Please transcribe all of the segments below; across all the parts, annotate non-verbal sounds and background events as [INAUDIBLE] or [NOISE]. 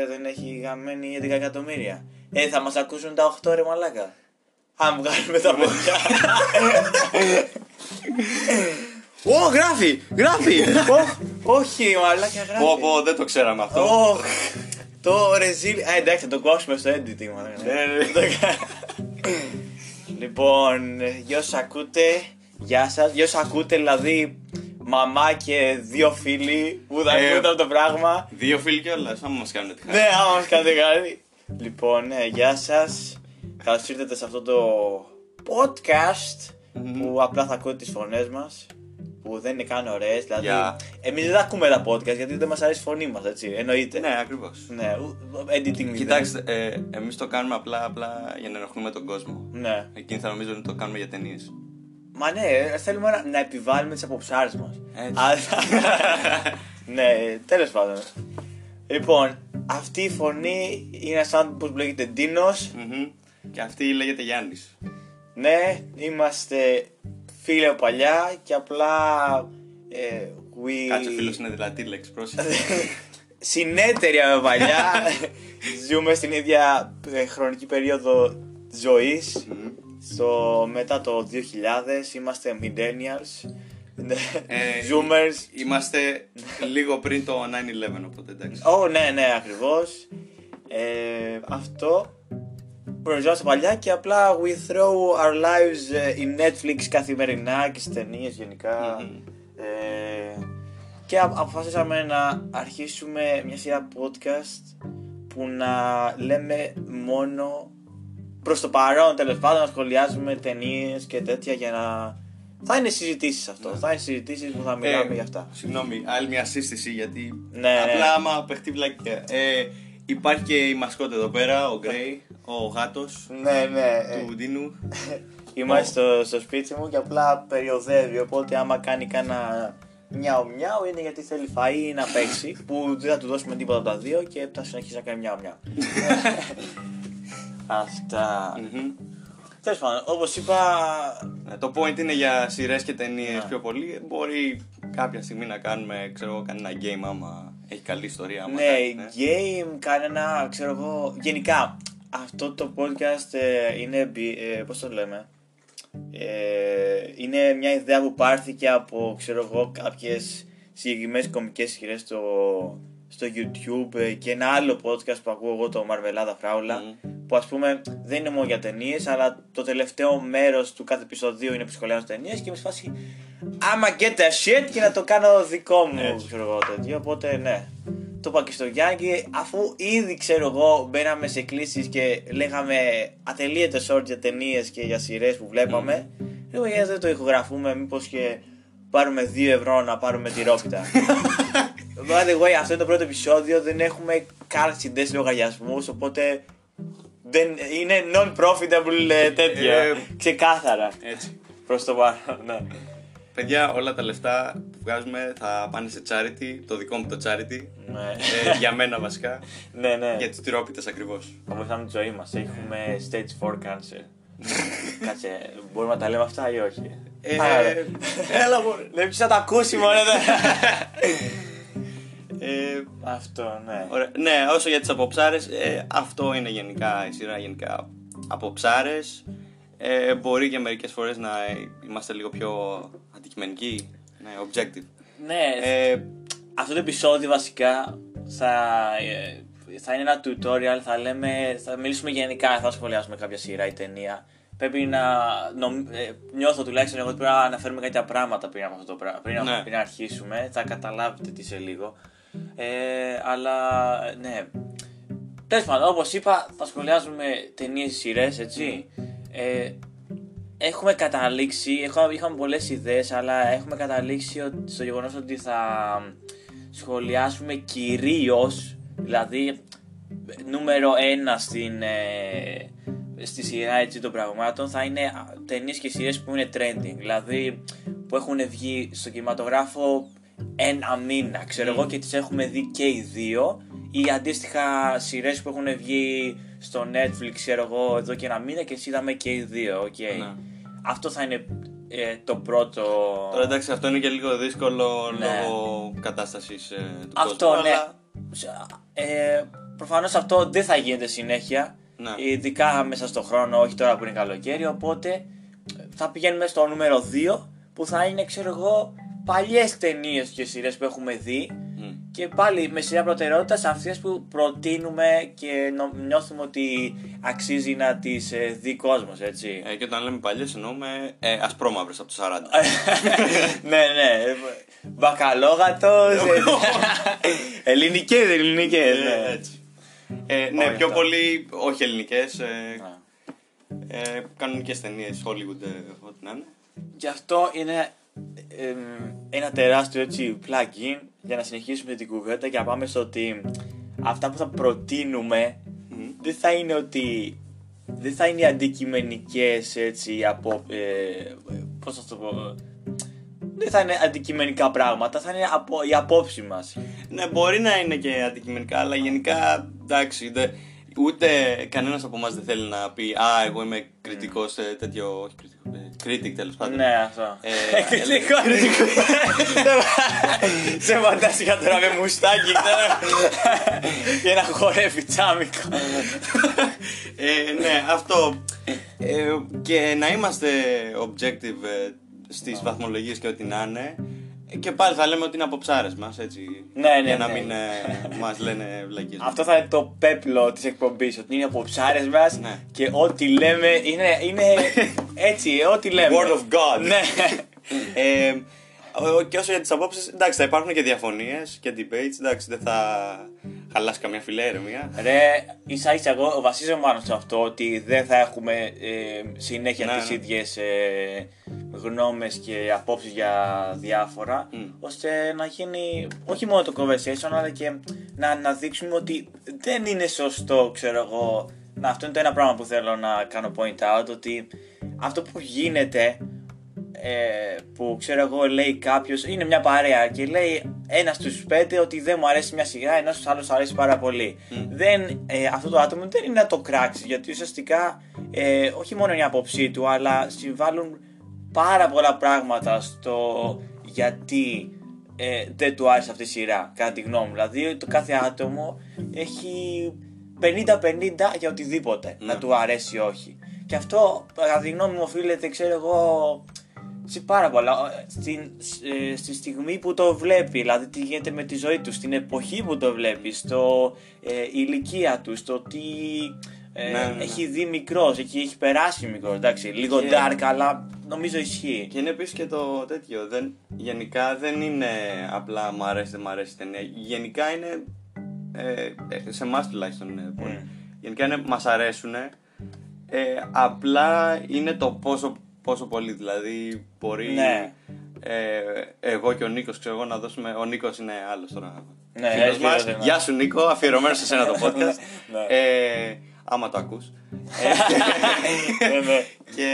ε, δεν έχει γαμμένη 11 εκατομμύρια. Ε, θα μας ακούσουν τα 8 ρε μαλάκα. Αν βγάλουμε τα παιδιά. Ω, γράφει! Γράφει! Ω, Όχι, μαλάκα γράφει. Πω, πω, δεν το ξέραμε αυτό. Ωχ, το ρεζίλ. Α, εντάξει, θα το κόψουμε στο editing. μαλάκα. Ναι, ναι. λοιπόν, για όσους ακούτε, γεια σας. Για όσους ακούτε, δηλαδή, μαμά και δύο φίλοι που θα Ε, ακούτε αυτό το πράγμα. Δύο φίλοι κιόλας, άμα μας κάνουν τη χάρη. Ναι, άμα μας κάνετε κάτι. Λοιπόν, ναι, γεια σας. Καλώς ήρθατε σε αυτό το podcast που απλά θα ακούτε τις φωνές μας. Που δεν είναι καν ωραίες. Δηλαδή, Γεια. εμείς δεν θα ακούμε τα podcast γιατί δεν μας αρέσει η φωνή μας, έτσι. Εννοείται. Ναι, ακριβώς. Ναι, ου- editing μηδέν. Κοιτάξτε, ε, εμείς το κάνουμε απλά, απλά για να ενοχλούμε τον κόσμο. Ναι. Εκείνοι θα νομίζουν ότι το κάνουμε για ταινίες. Μα ναι, θέλουμε να, να επιβάλλουμε τις αποψάρες μας. Έτσι. [LAUGHS] ναι, τέλος πάντων. Λοιπόν, αυτή η φωνή είναι ένα άνθρωπο που λέγεται Ντίνος. Και αυτή λέγεται Γιάννης. Ναι, είμαστε φίλοι από παλιά και απλά. Ε, we... Κάτσε φίλος είναι δυνατή λέξη, πρόσεχε. [LAUGHS] Συνέτεροι από παλιά. [LAUGHS] Ζούμε στην ίδια ε, χρονική περίοδο ζωής Στο μετά το 2000 είμαστε millennials. Ναι, Ε, [LAUGHS] Zoomers. Είμαστε λίγο πριν το 9-11, οπότε εντάξει. Ω, ναι, ναι, ακριβώς. Ε, αυτό προοριζόμαστε παλιά και απλά we throw our lives ε, in Netflix καθημερινά και στις ταινίες γενικά. Μμμ. Ε, και α- αποφασίσαμε να αρχίσουμε μια σειρά podcast που να λέμε μόνο προς το παρόν τέλος πάντων να σχολιάζουμε ταινίες και τέτοια για να... Θα είναι συζητήσεις αυτό, θα είναι συζητήσεις που θα μιλάμε Ε, για αυτά. Συγγνώμη, άλλη μια σύστηση γιατί. Ναι, απλά ναι. άμα παιχτεί βλακία. Ε, υπάρχει και η μασκότα εδώ πέρα, ο Γκρέι, ο γάτος Ναι, ναι. ε, του Ντίνου. [LAUGHS] Είμαστε στο, στο σπίτι μου και απλά περιοδεύει. Οπότε άμα κάνει κάνα μιάου μιάου είναι γιατί θέλει φαΐ ή να παίξει. Που δεν θα του δώσουμε τίποτα από τα δύο και θα συνεχίσει να κάνει μιάου μιάου. [LAUGHS] [LAUGHS] Αυτά. Μμμ. Τέλος πάντων, όπως είπα. Ε, Το point είναι για σειρές και ταινίες Ναι. πιο πολύ. Μπορεί κάποια στιγμή να κάνουμε ξέρω, εγώ, κανένα game άμα έχει καλή ιστορία. άμα Ναι, κάνει, game, κανένα, ξέρω εγώ. Γενικά, αυτό το podcast ε, είναι. μπι- Ε, Πώς το λέμε. Ε, είναι μια ιδέα που πάρθηκε από ξέρω εγώ κάποιες συγκεκριμένες κομικές σειρές στο, στο YouTube ε, και ένα άλλο podcast που ακούω εγώ το Μαρβελάδα Φράουλα που ας πούμε δεν είναι μόνο για ταινίες, αλλά το τελευταίο μέρος του κάθε επεισοδίου είναι που σχολιάζω ταινίες και είμαι σε φάση άμα get a shit και να το κάνω δικό μου Έτσι. ξέρω εγώ τέτοιο. Οπότε ναι. Το είπα και στο Γιάνγκη αφού ήδη ξέρω εγώ μπαίναμε σε κλήσεις και λέγαμε ατελείωτες ώρες για ταινίες και για σειρές που βλέπαμε λέω γιατί δεν το ηχογραφούμε μήπως και πάρουμε 2 ευρώ να πάρουμε τη ρόπιτα [LAUGHS] By the way, αυτό είναι το πρώτο επεισόδιο, δεν έχουμε καν συντές λογαριασμούς, οπότε δεν, είναι non-profitable ε, τέτοιο. Ε, Ξεκάθαρα. Έτσι. Προς το παρόν, ναι. Παιδιά, όλα τα λεφτά που βγάζουμε θα πάνε σε charity, το δικό μου το charity. ναι. ε, για μένα βασικά. [LAUGHS] ναι, ναι. για του τυρόπιτες ακριβώς. Θα βοηθάμε τη ζωή μας. Έχουμε stage 4 cancer. [LAUGHS] Κάτσε, μπορούμε να τα λέμε αυτά ή όχι; Ε, Άρα, ρε. έλα μωρέ. Δεν ποιος θα τα ακούσει μόνο [LAUGHS] ε, Αυτό, ναι. Ωραία. Ναι, όσο για τις αποψάρες, ε, αυτό είναι γενικά η σειρά γενικά αποψάρες. Ε, μπορεί και μερικές φορές να είμαστε λίγο πιο αντικειμενικοί, ναι, objective. Ναι, Ε, αυτό το επεισόδιο βασικά θα, ε, θα είναι ένα tutorial, θα λέμε, θα μιλήσουμε γενικά, θα σχολιάσουμε κάποια σειρά ή ταινία. Πρέπει να, νομ- ε, νιώθω τουλάχιστον εγώ ότι πρέπει να αναφέρουμε κάποια πράγματα πριν από αυτό το πράγμα, πριν, Ναι. πριν να αρχίσουμε, θα καταλάβετε τι σε λίγο. Ε, αλλά, ναι, Τέλος πάντων, όπως είπα, θα σχολιάζουμε ταινίες σειρές, έτσι. Ε, έχουμε καταλήξει, έχω, είχαμε πολλές ιδέες, αλλά έχουμε καταλήξει ότι- στο γεγονός ότι θα σχολιάσουμε κυρίως, δηλαδή νούμερο ένα στην, ε, στη σειρά έτσι, των πραγμάτων θα είναι ταινίες και σειρές που είναι trending. Δηλαδή που έχουν βγει στο κινηματογράφο ένα μήνα, ξέρω εγώ, και τις έχουμε δει και οι δύο. Ή αντίστοιχα σειρές που έχουν βγει στο Netflix, ξέρω εγώ, εδώ και ένα μήνα και τις είδαμε και οι δύο. οκ. Ναι. Αυτό θα είναι ε, το πρώτο. Τώρα εντάξει, αυτό είναι και λίγο δύσκολο Ναι. λόγω κατάστασης ε, του Αυτό, κόσμου. ναι. αλλά- Ε, προφανώς αυτό δεν θα γίνεται συνέχεια. Ναι. Ειδικά μέσα στο χρόνο, όχι τώρα που είναι καλοκαίρι. Οπότε θα πηγαίνουμε στο νούμερο 2 που θα είναι, ξέρω εγώ, παλιές ταινίες και σειρές που έχουμε δει. Μμ. Και πάλι με σειρά προτεραιότητας αυτές που προτείνουμε και νο- νιώθουμε ότι αξίζει να τις δει κόσμος, έτσι. Ε, και όταν λέμε παλιές εννοούμε ε, ασπρόμαυρες από το 40. [LAUGHS] ναι, ναι. Μπακαλόγατος. [LAUGHS] Ελληνικές, ελληνικές. Ε, ναι. έτσι. Ε, ναι, Όχι πιο αυτό. πολύ όχι ελληνικές. Ε, Α. ε, κανονικές ταινίες, Hollywood, ε, ό,τι να είναι. Γι' αυτό είναι εμ, ένα τεράστιο έτσι plugin για να συνεχίσουμε την κουβέντα και να πάμε στο ότι αυτά που θα προτείνουμε Μμ. δεν θα είναι ότι δεν θα είναι αντικειμενικές έτσι από ε, πώς θα το πω δεν θα είναι αντικειμενικά πράγματα θα είναι από, η απόψη μας Ναι, μπορεί να είναι και αντικειμενικά, αλλά γενικά εντάξει. δε- ούτε κανένας από εμά δεν θέλει να πει Α, εγώ είμαι κριτικός σε τέτοιο. Όχι κριτικός. Ε, critic τέλος πάντων. ναι αυτό Ε, Κριτικό. Σε φαντάστηκα τώρα με μουστάκι τώρα. και να χορεύει τσάμικο ε, ναι, αυτό. Ε, και να είμαστε objective ε, στις βαθμολογίες και ό,τι να είναι. Ε, Και πάλι θα λέμε ότι είναι από ψάρες μας, έτσι. Ναι, ναι, Για να ναι. μην ε, μας λένε βλακίες. Αυτό θα είναι το πέπλο της εκπομπής Ότι είναι από ψάρες μας Ναι. Και ό,τι λέμε είναι, είναι [LAUGHS] έτσι Ό,τι λέμε Word of God. Ναι ε, ο- και όσο για τις απόψεις, εντάξει, θα υπάρχουν και διαφωνίες και debates, εντάξει, δεν θα χαλάσει καμιά φιλέα ηρεμία. Ρε, ίσα ίσα εγώ βασίζομαι πάνω σε αυτό ότι δεν θα έχουμε ε, συνέχεια Ναι, τις ναι. ίδιες ε, γνώμες και απόψεις για διάφορα Μμ. ώστε να γίνει όχι μόνο το conversation αλλά και να αναδείξουμε ότι δεν είναι σωστό ξέρω εγώ να, αυτό είναι το ένα πράγμα που θέλω να κάνω point out ότι αυτό που γίνεται ε, που ξέρω εγώ λέει κάποιος, είναι μια παρέα και λέει ένας στους πέντε ότι δεν μου αρέσει μια σειρά, ενώ στους άλλους αρέσει πάρα πολύ. Δεν, ε, αυτό το άτομο δεν είναι να το κράξει, γιατί ουσιαστικά ε, όχι μόνο είναι η άποψή του, αλλά συμβάλλουν πάρα πολλά πράγματα στο γιατί ε, δεν του άρεσε αυτή η σειρά, κατά τη γνώμη μου. Δηλαδή το κάθε άτομο έχει 50-50 για οτιδήποτε, να του αρέσει ή όχι. Και αυτό, κατά τη γνώμη μου, οφείλεται, ξέρω εγώ, σε πάρα πολλά. Στην, ε, στη στιγμή που το βλέπει, δηλαδή τι γίνεται με τη ζωή του, στην εποχή που το βλέπει, στο ε, η ηλικία του, στο τι ε, Ναι, ναι, ναι. έχει δει μικρός, εκεί έχει περάσει μικρός. Εντάξει, λίγο Και- dark, αλλά νομίζω ισχύει. Και είναι επίσης και το τέτοιο. Δεν, γενικά δεν είναι απλά μου αρέσει, δεν μου αρέσει η ταινία. Γενικά είναι. Ε, ε, σε εμάς τουλάχιστον είναι πολύ. Mm. Γενικά είναι, μας αρέσουν. Ε, απλά είναι το πόσο, πόσο πολύ. Δηλαδή μπορεί. Ναι. Ε, εγώ και ο Νίκος ξέρω εγώ να δώσουμε. Ο Νίκος είναι άλλος τώρα. Ναι, φίλος έτσι, μας. ναι, ναι. Γεια σου Νίκο, αφιερωμένος σε σένα το [LAUGHS] podcast. Ναι. ε, άμα το ακούς. Ναι, ναι. [LAUGHS] και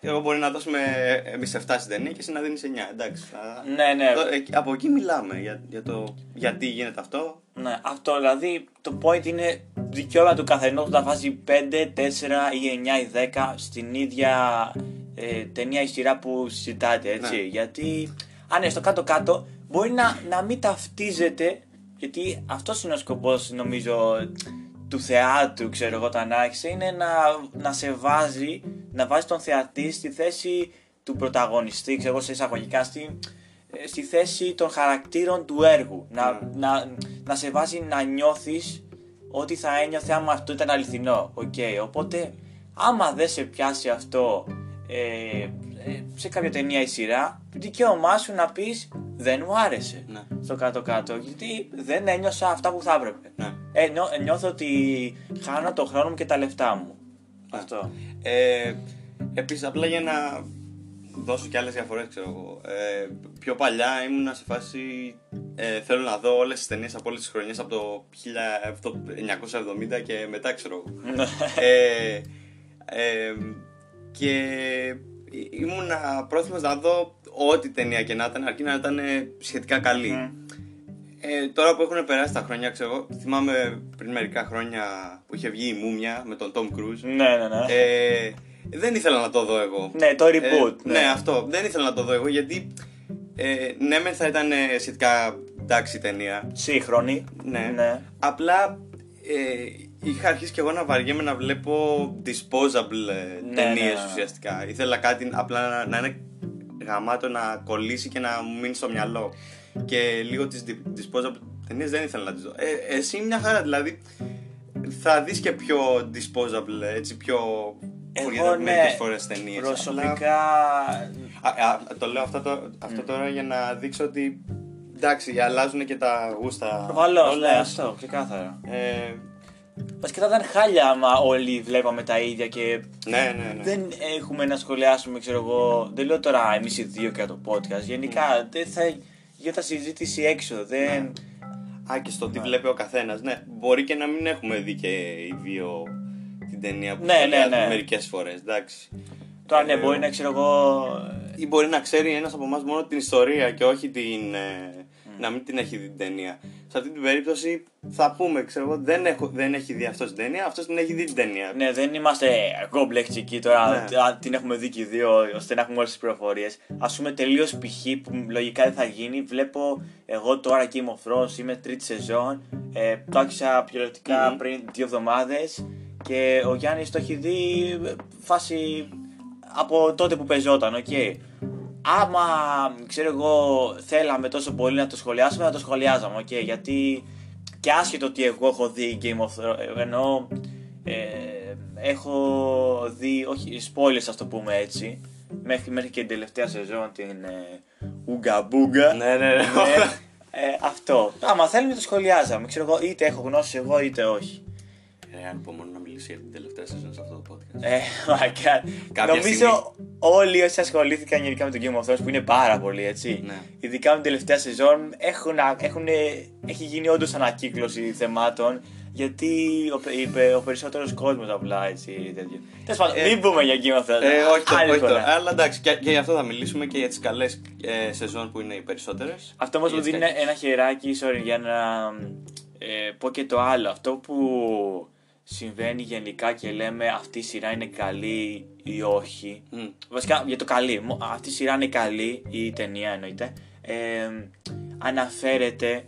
εγώ μπορεί να δώσουμε εμείς 7 στην ταινία και εσύ να δίνεις 9. Εντάξει. θα- Ναι, ναι. Το- ε, από εκεί μιλάμε για, για το γιατί γίνεται αυτό. Ναι, αυτό δηλαδή το point είναι δικαίωμα του καθενός να βάζει 5, 4 ή 9 ή 10 στην ίδια ε, ταινία ή σειρά που συζητάτε, έτσι. Ναι. Γιατί αν είναι στο κάτω-κάτω μπορεί να, να μην ταυτίζεται, γιατί αυτός είναι ο σκοπός νομίζω του θεάτρου, ξέρω εγώ, όταν άρχισε, είναι να, να σε βάζει, να βάζει τον θεατή στη θέση του πρωταγωνιστή, ξέρω εγώ, σε εισαγωγικά, στη, ε, στη θέση των χαρακτήρων του έργου. Να, να, να σε βάζει να νιώθεις ό,τι θα ένιωθε άμα αυτό ήταν αληθινό. Οκ, οπότε άμα δεν σε πιάσει αυτό ε, ε, σε κάποια ταινία ή σειρά, δικαίωμά σου να πεις δεν μου άρεσε Ναι. στο κάτω-κάτω, γιατί δεν ένιωσα αυτά που θα έπρεπε. Ναι. Ε, νιώ- ε, νιώθω ότι χάνω το χρόνο μου και τα λεφτά μου. Αυτό. Ε, Επίσης, απλά για να δώσω και άλλες διαφορές, ξέρω εγώ. Ε, πιο παλιά ήμουνα σε φάση. Ε, θέλω να δω όλες τις ταινίες από όλες τις χρονιές από το 1970 και μετά, ξέρω εγώ. ε, ε, και ήμουνα πρόθυμος να δω ό,τι ταινία και να ήταν, αρκεί να ήταν σχετικά καλή. Ε, τώρα που έχουν περάσει τα χρόνια, ξέρω εγώ, θυμάμαι πριν μερικά χρόνια που είχε βγει η Μούμια με τον Tom Cruise. ναι, ναι, ναι. Ε, δεν ήθελα να το δω εγώ. ναι, το reboot. Ε, ναι. αυτό. Δεν ήθελα να το δω εγώ γιατί. Ε, ναι, μεν θα ήταν ε, σχετικά εντάξει η ταινία. Σύγχρονη. Ναι. ναι. Απλά ε, είχα αρχίσει και εγώ να βαριέμαι να βλέπω disposable ε, Ναι, ταινίες ναι, ναι. ουσιαστικά. Ήθελα κάτι απλά να, να είναι γαμάτο να κολλήσει και να μου μείνει στο μυαλό. Και λίγο τις di- disposable ταινίες δεν ήθελα να τις δω. Ε, εσύ μια χαρά δηλαδή θα δεις και πιο disposable, έτσι πιο Εγώ forgettable ναι, μερικές φορές ταινίες. προσωπικά Α, α, το λέω αυτό, το, αυτό τώρα για να δείξω ότι εντάξει αλλάζουν και τα γούστα. Προφανώς, όλα. ναι, αυτό, ξεκάθαρα. Ε, Βασικά θα ήταν χάλια άμα όλοι βλέπαμε τα ίδια και ναι, ναι, ναι. δεν έχουμε να σχολιάσουμε, ξέρω εγώ. Δεν λέω τώρα εμείς οι δύο και το podcast. Γενικά δεν θα γινόταν συζήτηση έξω. Δεν... Α, και στο τι βλέπει ο καθένας. Ναι, μπορεί και να μην έχουμε δει και οι δύο την ταινία που Ναι, ναι, σχολιάζουμε ναι. μερικές φορές, εντάξει. Τώρα ναι, Ε, μπορεί να ξέρω εγώ. Ή μπορεί να ξέρει ένας από εμάς μόνο την ιστορία και όχι την. ε, να μην την έχει δει την ταινία. Σε αυτή την περίπτωση θα πούμε, ξέρω εγώ, δεν, έχω, δεν έχει δει αυτός την ταινία, αυτός την έχει δει την ταινία. Ναι, δεν είμαστε κομπλεξικοί τώρα. Ναι. αν την έχουμε δει και οι δύο, ώστε να έχουμε όλες τις πληροφορίες. Α πούμε τελείως π.χ. που λογικά δεν θα γίνει. Βλέπω εγώ τώρα Game of Thrones, είμαι τρίτη σεζόν. Ε, το άρχισα πυροτικά Μμμ. πριν δύο εβδομάδες. Και ο Γιάννης το έχει δει ε, φάση από τότε που παιζόταν, οκ. Άμα ξέρω εγώ θέλαμε τόσο πολύ να το σχολιάσουμε, να το σχολιάζαμε, οκ. γιατί και άσχετο ότι εγώ έχω δει Game of Thrones, ενώ ε, έχω δει, όχι spoilers ας το πούμε έτσι, μέχρι, μέχρι και την τελευταία σεζόν την ε, Ουγκα Μπούγκα. Ναι, ναι, ναι. ε, αυτό. Άμα θέλουμε το σχολιάζαμε, ξέρω εγώ, είτε έχω γνώση εγώ είτε όχι. Ε, αν μόνο να μιλήσει για την τελευταία σεζόν σε αυτό το podcast. Ε, my God. Κάποια Νομίζω όλοι όσοι ασχολήθηκαν γενικά με το Game of Thrones που είναι πάρα πολύ έτσι. Ναι. Ειδικά με την τελευταία σεζόν έχουν, έχουν, έχει γίνει όντως ανακύκλωση θεμάτων γιατί ο, είπε, ο περισσότερος κόσμος απλά έτσι. τέτοιο. Τέλος πάντων, Ε, μην πούμε για Game of Thrones. Ε, όχι, το, Άλλη όχι το. φορά. Αλλά εντάξει, και, και γι' αυτό θα μιλήσουμε και για τις καλές ε, σεζόν που είναι οι περισσότερες. Αυτό όμως μου δίνει ένα χεράκι sorry, για να ε, πω και το άλλο. Αυτό που συμβαίνει γενικά και λέμε αυτή η σειρά είναι καλή ή όχι. Βασικά για το καλή. Μο- Αυτή η σειρά είναι καλή ή η ταινία εννοείται. Ε, αναφέρεται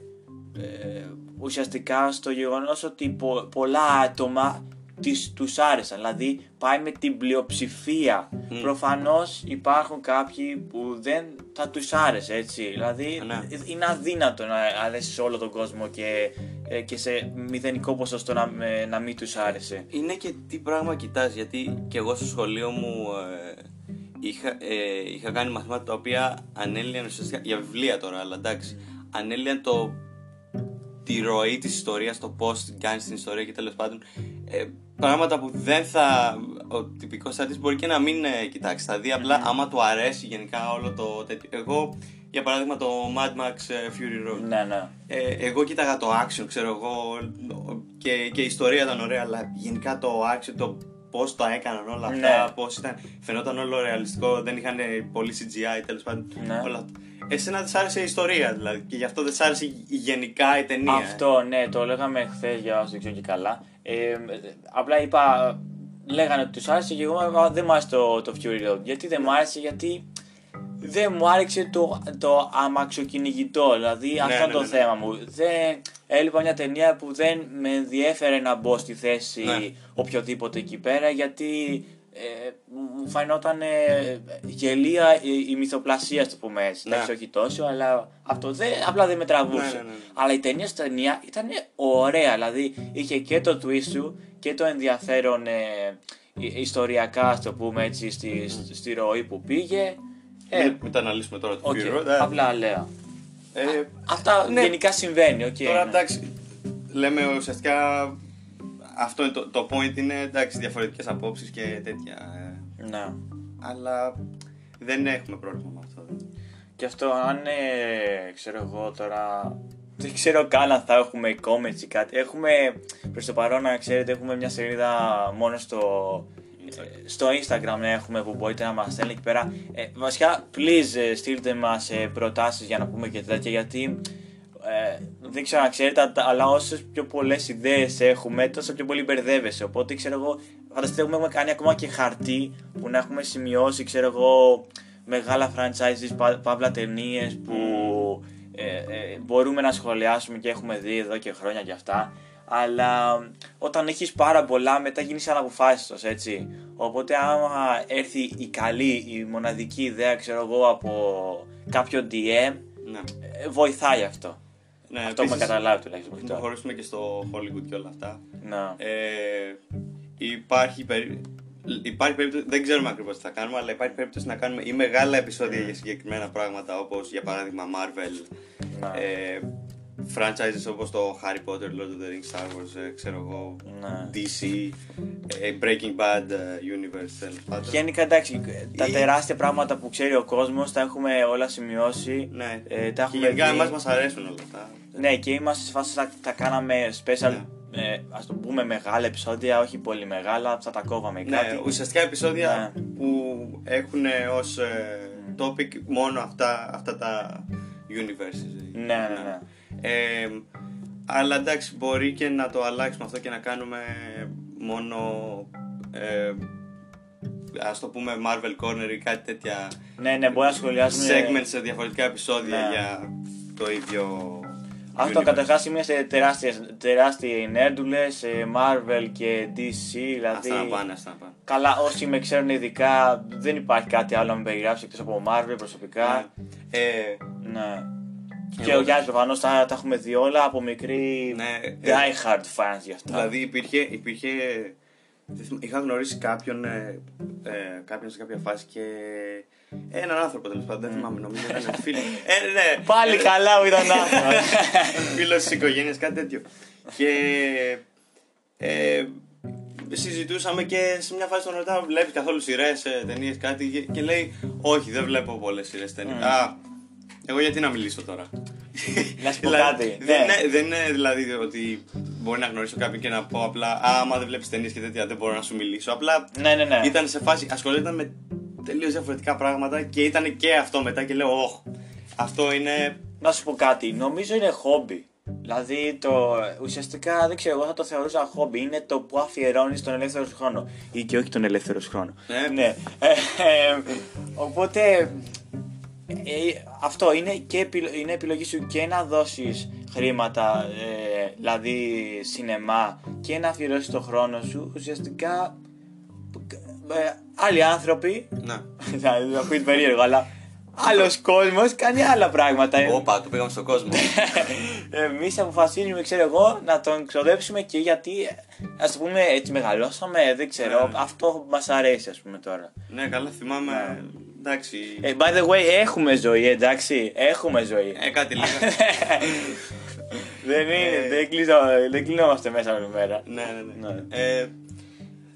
ε, ουσιαστικά στο γεγονός ότι πο- πολλά άτομα τις, τους άρεσαν. Δηλαδή πάει με την πλειοψηφία. Μμ. Προφανώς υπάρχουν κάποιοι που δεν θα τους άρεσε έτσι. Δηλαδή Ναι. είναι αδύνατο να αρέσει σε όλο τον κόσμο και, ε, και σε μηδενικό ποσοστό να, με- να μην τους άρεσε. Είναι και τι πράγμα κοιτάς, γιατί και εγώ στο σχολείο μου ε, είχα, ε, είχα κάνει μαθήματα τα οποία ανέλυαν ουσιαστικά, για βιβλία τώρα, αλλά εντάξει, ανέλυαν το, τη ροή της ιστορίας, το πώς την κάνεις την ιστορία και τέλος πάντων ε, πράγματα που δεν θα, ο τυπικός θεατής μπορεί και να μην ε, κοιτάξει, θα δει απλά άμα του αρέσει γενικά όλο το τέτοιο. Εγώ, για παράδειγμα, το Mad Max ε, Fury Road. Ναι, ναι. Ε, εγώ κοίταγα το action, ξέρω εγώ, και, και η ιστορία ήταν ωραία, αλλά γενικά το action, το πώς το έκαναν όλα αυτά, Ναι. πώς ήταν, φαινόταν όλο ρεαλιστικό, δεν είχαν πολύ CGI τέλος πάντων. Ναι. Όλα. αυτά. Εσένα δεν σ' άρεσε η ιστορία δηλαδή και γι' αυτό δεν σ' άρεσε η- γενικά η ταινία. Αυτό, ναι, το λέγαμε χθες για όσου δεν ξέρω και καλά. Ε, απλά είπα, λέγανε ότι τους άρεσε και εγώ είπα, δεν μου άρεσε το, το Fury Road. Γιατί δεν μου άρεσε, γιατί δεν μου άρεσε το, το αμαξοκυνηγητό. Δηλαδή αυτό ναι, είναι το ναι, ναι. θέμα μου. Δεν, έλειπα μια ταινία που δεν με ενδιέφερε να μπω στη θέση Ναι. οποιοδήποτε εκεί πέρα γιατί ε, μου φαινόταν ε, γελία η, η μυθοπλασία, ας το πούμε έτσι. Ναι. Εντάξει, όχι τόσο, αλλά αυτό δεν, απλά δεν με τραβούσε. Ναι, ναι, ναι, ναι. Αλλά η ταινία στην ταινία ήταν ωραία. Δηλαδή είχε και το twist του και το ενδιαφέρον ε, ε, ιστοριακά, ας το πούμε έτσι, στη, στη ροή που πήγε. Ε, Μην, μην τα αναλύσουμε τώρα το ok, Fury Road. ε. απλά λέω. Ε, Αυτά ναι. γενικά συμβαίνει. οκ, Τώρα ναι. εντάξει, λέμε ουσιαστικά αυτό είναι το, το point είναι εντάξει διαφορετικές απόψεις και τέτοια. ε. Ναι. αλλά δεν έχουμε πρόβλημα με αυτό. Και αυτό αν ε, ξέρω εγώ τώρα δεν ξέρω καν αν θα έχουμε comments ή κάτι. Έχουμε προς το παρόν να ξέρετε έχουμε μια σελίδα μόνο στο, ε, στο Instagram ναι, έχουμε που μπορείτε να μας στέλνετε εκεί πέρα. Ε, βασικά please ε, στείλτε μας ε, προτάσεις για να πούμε και τέτοια γιατί ε, δεν ξέρω αν ξέρετε α- αλλά όσες πιο πολλές ιδέες έχουμε τόσο πιο πολύ μπερδεύεσαι. Οπότε ξέρω εγώ φανταστείτε έχουμε κάνει ακόμα και χαρτί που να έχουμε σημειώσει ξέρω εγώ μεγάλα franchises, πα, παύλα ταινίες που ε, ε, μπορούμε να σχολιάσουμε και έχουμε δει εδώ και χρόνια και αυτά. Αλλά όταν έχεις πάρα πολλά, μετά γίνεις αναποφάσιστος, έτσι. Οπότε, άμα έρθει η καλή, η μοναδική ιδέα, ξέρω εγώ, από κάποιο DM, Ναι. ε, βοηθάει αυτό. Ναι αυτό έχουμε επίσης, καταλάβει τουλάχιστον. Να μέχρι τώρα. προχωρήσουμε και στο Hollywood και όλα αυτά. Να. Ε, υπάρχει, περί... υπάρχει περίπτωση, δεν ξέρουμε ακριβώς τι θα κάνουμε, αλλά υπάρχει περίπτωση να κάνουμε ή μεγάλα επεισόδια για συγκεκριμένα πράγματα, όπως για παράδειγμα Marvel, Να. ε, franchises όπως το Harry Potter, Lord of the Rings, Star Wars, ε, ξέρω εγώ, Ναι. DC, ε, Breaking Bad ε, Universe, τέλος πάντων. Γενικά εντάξει, τα Ή- τεράστια πράγματα που ξέρει ο κόσμος τα έχουμε όλα σημειώσει. Ναι, Ε, τα και έχουμε γενικά δει. εμάς μας αρέσουν όλα αυτά. Ναι, και είμαστε σε φάση θα τα κάναμε special, Ναι. ε, ας το πούμε μεγάλα επεισόδια, όχι πολύ μεγάλα, θα τα κόβαμε Ναι, κάτι. ουσιαστικά επεισόδια Ναι. που έχουν ως ε, topic μόνο αυτά, αυτά τα universes. Ναι, ναι, ναι. Ε, αλλά εντάξει, μπορεί και να το αλλάξουμε αυτό και να κάνουμε μόνο ε, ας το πούμε Marvel Corner ή κάτι τέτοια Ναι, ναι, μπορεί να σχολιάσουμε. segments σε διαφορετικά επεισόδια Ναι. για το ίδιο Αυτό universe. καταρχάς είμαστε τεράστιες, τεράστιοι νέρντουλες, Marvel και DC, δηλαδή. Αυτά να πάνε, αυτά να πάνε. Καλά, όσοι με ξέρουν ειδικά, δεν υπάρχει κάτι άλλο να με περιγράψει εκτός από Marvel προσωπικά. Ε, Ναι. Εγώ- Και ο Γιάννης προφανώς τα, τα έχουμε δει όλα από μικρή Ναι, ε, die hard fans γι' αυτά. Δηλαδή υπήρχε, υπήρχε δεν θυμάμαι, είχα γνωρίσει κάποιον, ε, ε, κάποιον σε κάποια φάση και έναν άνθρωπο τέλος πάντων, δεν θυμάμαι, νομίζω [LAUGHS] ήταν φίλο. Ε, ναι, Πάλι καλά που ήταν άθρο. [LAUGHS] φίλος της οικογένειας, κάτι τέτοιο. Και ε, συζητούσαμε και σε μια φάση τον ρωτάω: Βλέπεις καθόλου σειρές, ταινίες, κάτι; Και, και λέει: Όχι, δεν βλέπω πολλές σειρές ταινίες. Α, εγώ γιατί να μιλήσω τώρα; Να σου πω Δηλαδή, κάτι. Δεν, Ναι. είναι, δεν είναι δηλαδή ότι μπορεί να γνωρίσω κάποιον και να πω απλά Α, άμα δεν βλέπεις ταινίες και τέτοια δεν μπορώ να σου μιλήσω. Απλά Ναι, ναι, ναι. ήταν σε φάση, ασχολιόταν με τελείως διαφορετικά πράγματα και ήταν και αυτό μετά και λέω: Ωχ, αυτό είναι. Να σου πω κάτι. Νομίζω είναι χόμπι. Δηλαδή το ουσιαστικά δεν ξέρω, εγώ θα το θεωρούσα χόμπι. Είναι το που αφιερώνεις τον ελεύθερο σου χρόνο. Ή και όχι τον ελεύθερο σου χρόνο. Ναι. ναι. Ε, ε, οπότε ε, αυτό είναι και επιλο- είναι επιλογή σου και να δώσεις χρήματα, ε, δηλαδή σινεμά και να αφιερώσεις το χρόνο σου. Ουσιαστικά ε, άλλοι άνθρωποι, Να. [LAUGHS] θα θα ακούγεται περίεργο, αλλά άλλος κόσμος κάνει άλλα πράγματα. Όπα, το πήγαμε στον κόσμο. [LAUGHS] Εμείς αποφασίζουμε, ξέρω εγώ, να τον ξοδέψουμε και γιατί, ας το πούμε, έτσι μεγαλώσαμε, δεν ξέρω. Ναι. Αυτό μας αρέσει, ας πούμε τώρα. ναι, καλά, θυμάμαι. Εντάξει. Ε, by the way, έχουμε ζωή, εντάξει. Έχουμε ζωή. Ε, κάτι λίγα. [LAUGHS] δεν είναι, ε, δεν, κλείσω, δεν κλεινόμαστε μέσα όλη μέρα. ναι, ναι, ναι. Ναι. Ε,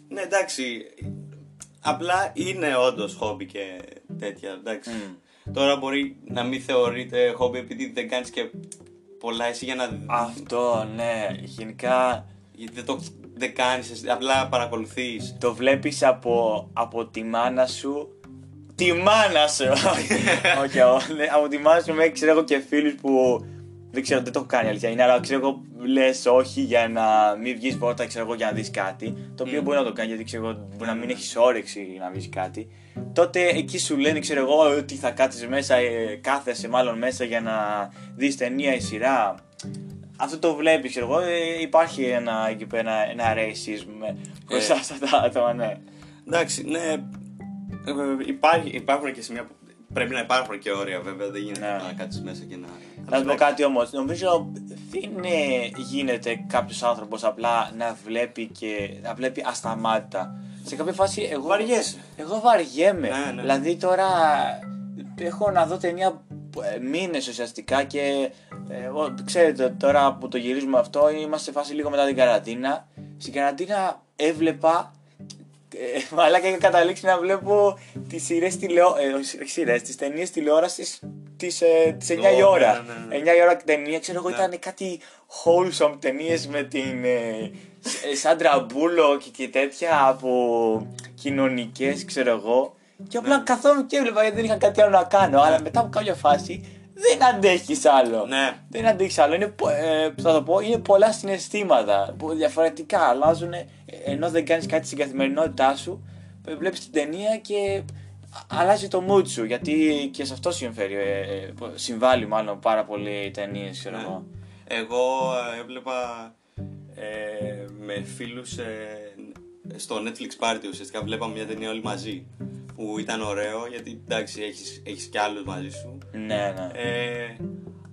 ναι, εντάξει. Απλά είναι όντως χόμπι και τέτοια. Εντάξει. Τώρα μπορεί να μην θεωρείται χόμπι επειδή δεν κάνεις και πολλά εσύ για να. Αυτό, ναι. Γενικά Γιατί δεν το δεν κάνεις, απλά παρακολουθείς. το βλέπεις από, από τη μάνα σου Τη μάνα σου! Όχι, ο- ναι, από τη μάνα σου με ξέρω εγώ και φίλους που δεν ξέρω, δεν το έχω κάνει αλήθεια. Είναι, αλλά ξέρω εγώ λες όχι για να μην βγεις πόρτα, ξέρω εγώ για να δεις κάτι. Το οποίο Μμ. μπορεί να το κάνει γιατί ξέρω εγώ μπορεί να μην έχεις όρεξη να βρει κάτι. Τότε εκεί σου λένε, ξέρω εγώ, ότι θα κάτσεις μέσα, ε, κάθεσαι μάλλον μέσα για να δεις ταινία ή σειρά. Αυτό το βλέπεις, ξέρω εγώ. ε, υπάρχει ένα, εκεί πέρα, ένα racism ε, μπροστά σε αυτά τα ναι. Εντάξει, ναι. Ε, ε, Υπάρχει, υπάρχουν και σημεία που πρέπει να υπάρχουν και όρια βέβαια. Δεν γίνεται Ναι. να κάτσεις μέσα και να. Να σου πω κάτι όμως. Νομίζω δεν ε, γίνεται κάποιος άνθρωπος απλά να βλέπει και να βλέπει ασταμάτητα. Σε κάποια φάση εγώ. Βαριέσαι. Εγώ βαριέμαι. Ναι, ναι. Δηλαδή τώρα έχω να δω ταινία μήνες ουσιαστικά και ε, εγώ, ξέρετε τώρα που το γυρίζουμε αυτό είμαστε σε φάση λίγο μετά την καραντίνα. Στην καραντίνα έβλεπα ε, αλλά και είχα καταλήξει να βλέπω τις σειρές τηλεό... ε, όχι σειρές, τις ταινίες τηλεόρασης τις, ε, τις 9 η Ω, ώρα. ναι, ναι, ναι. 9 η ώρα ταινία, ξέρω εγώ, Ναι. ήταν κάτι wholesome ταινίες με την ε, Σ- Σάντρα Μπούλοκ και τέτοια από κοινωνικές, ξέρω εγώ. Και απλά Ναι. καθόμουν και έβλεπα γιατί δεν είχα κάτι άλλο να κάνω. Αλλά μετά από κάποια φάση δεν αντέχεις άλλο. Ναι. Δεν αντέχεις άλλο. Είναι, πο- ε, θα το πω, είναι πολλά συναισθήματα που διαφορετικά αλλάζουν ε, ενώ δεν κάνεις κάτι στην καθημερινότητά σου. Βλέπεις την ταινία και α- αλλάζει το mood σου. Γιατί και σε αυτό συμφέρει, ε, ε, συμβάλλει μάλλον πάρα πολύ οι ταινίες, ξέρω Ναι. εγώ. Εγώ ε, έβλεπα ε, με φίλους ε, στο Netflix Party ουσιαστικά βλέπαμε μια ταινία όλοι μαζί που ήταν ωραίο γιατί εντάξει έχεις, έχεις κι άλλους μαζί σου Ναι, ναι. ε,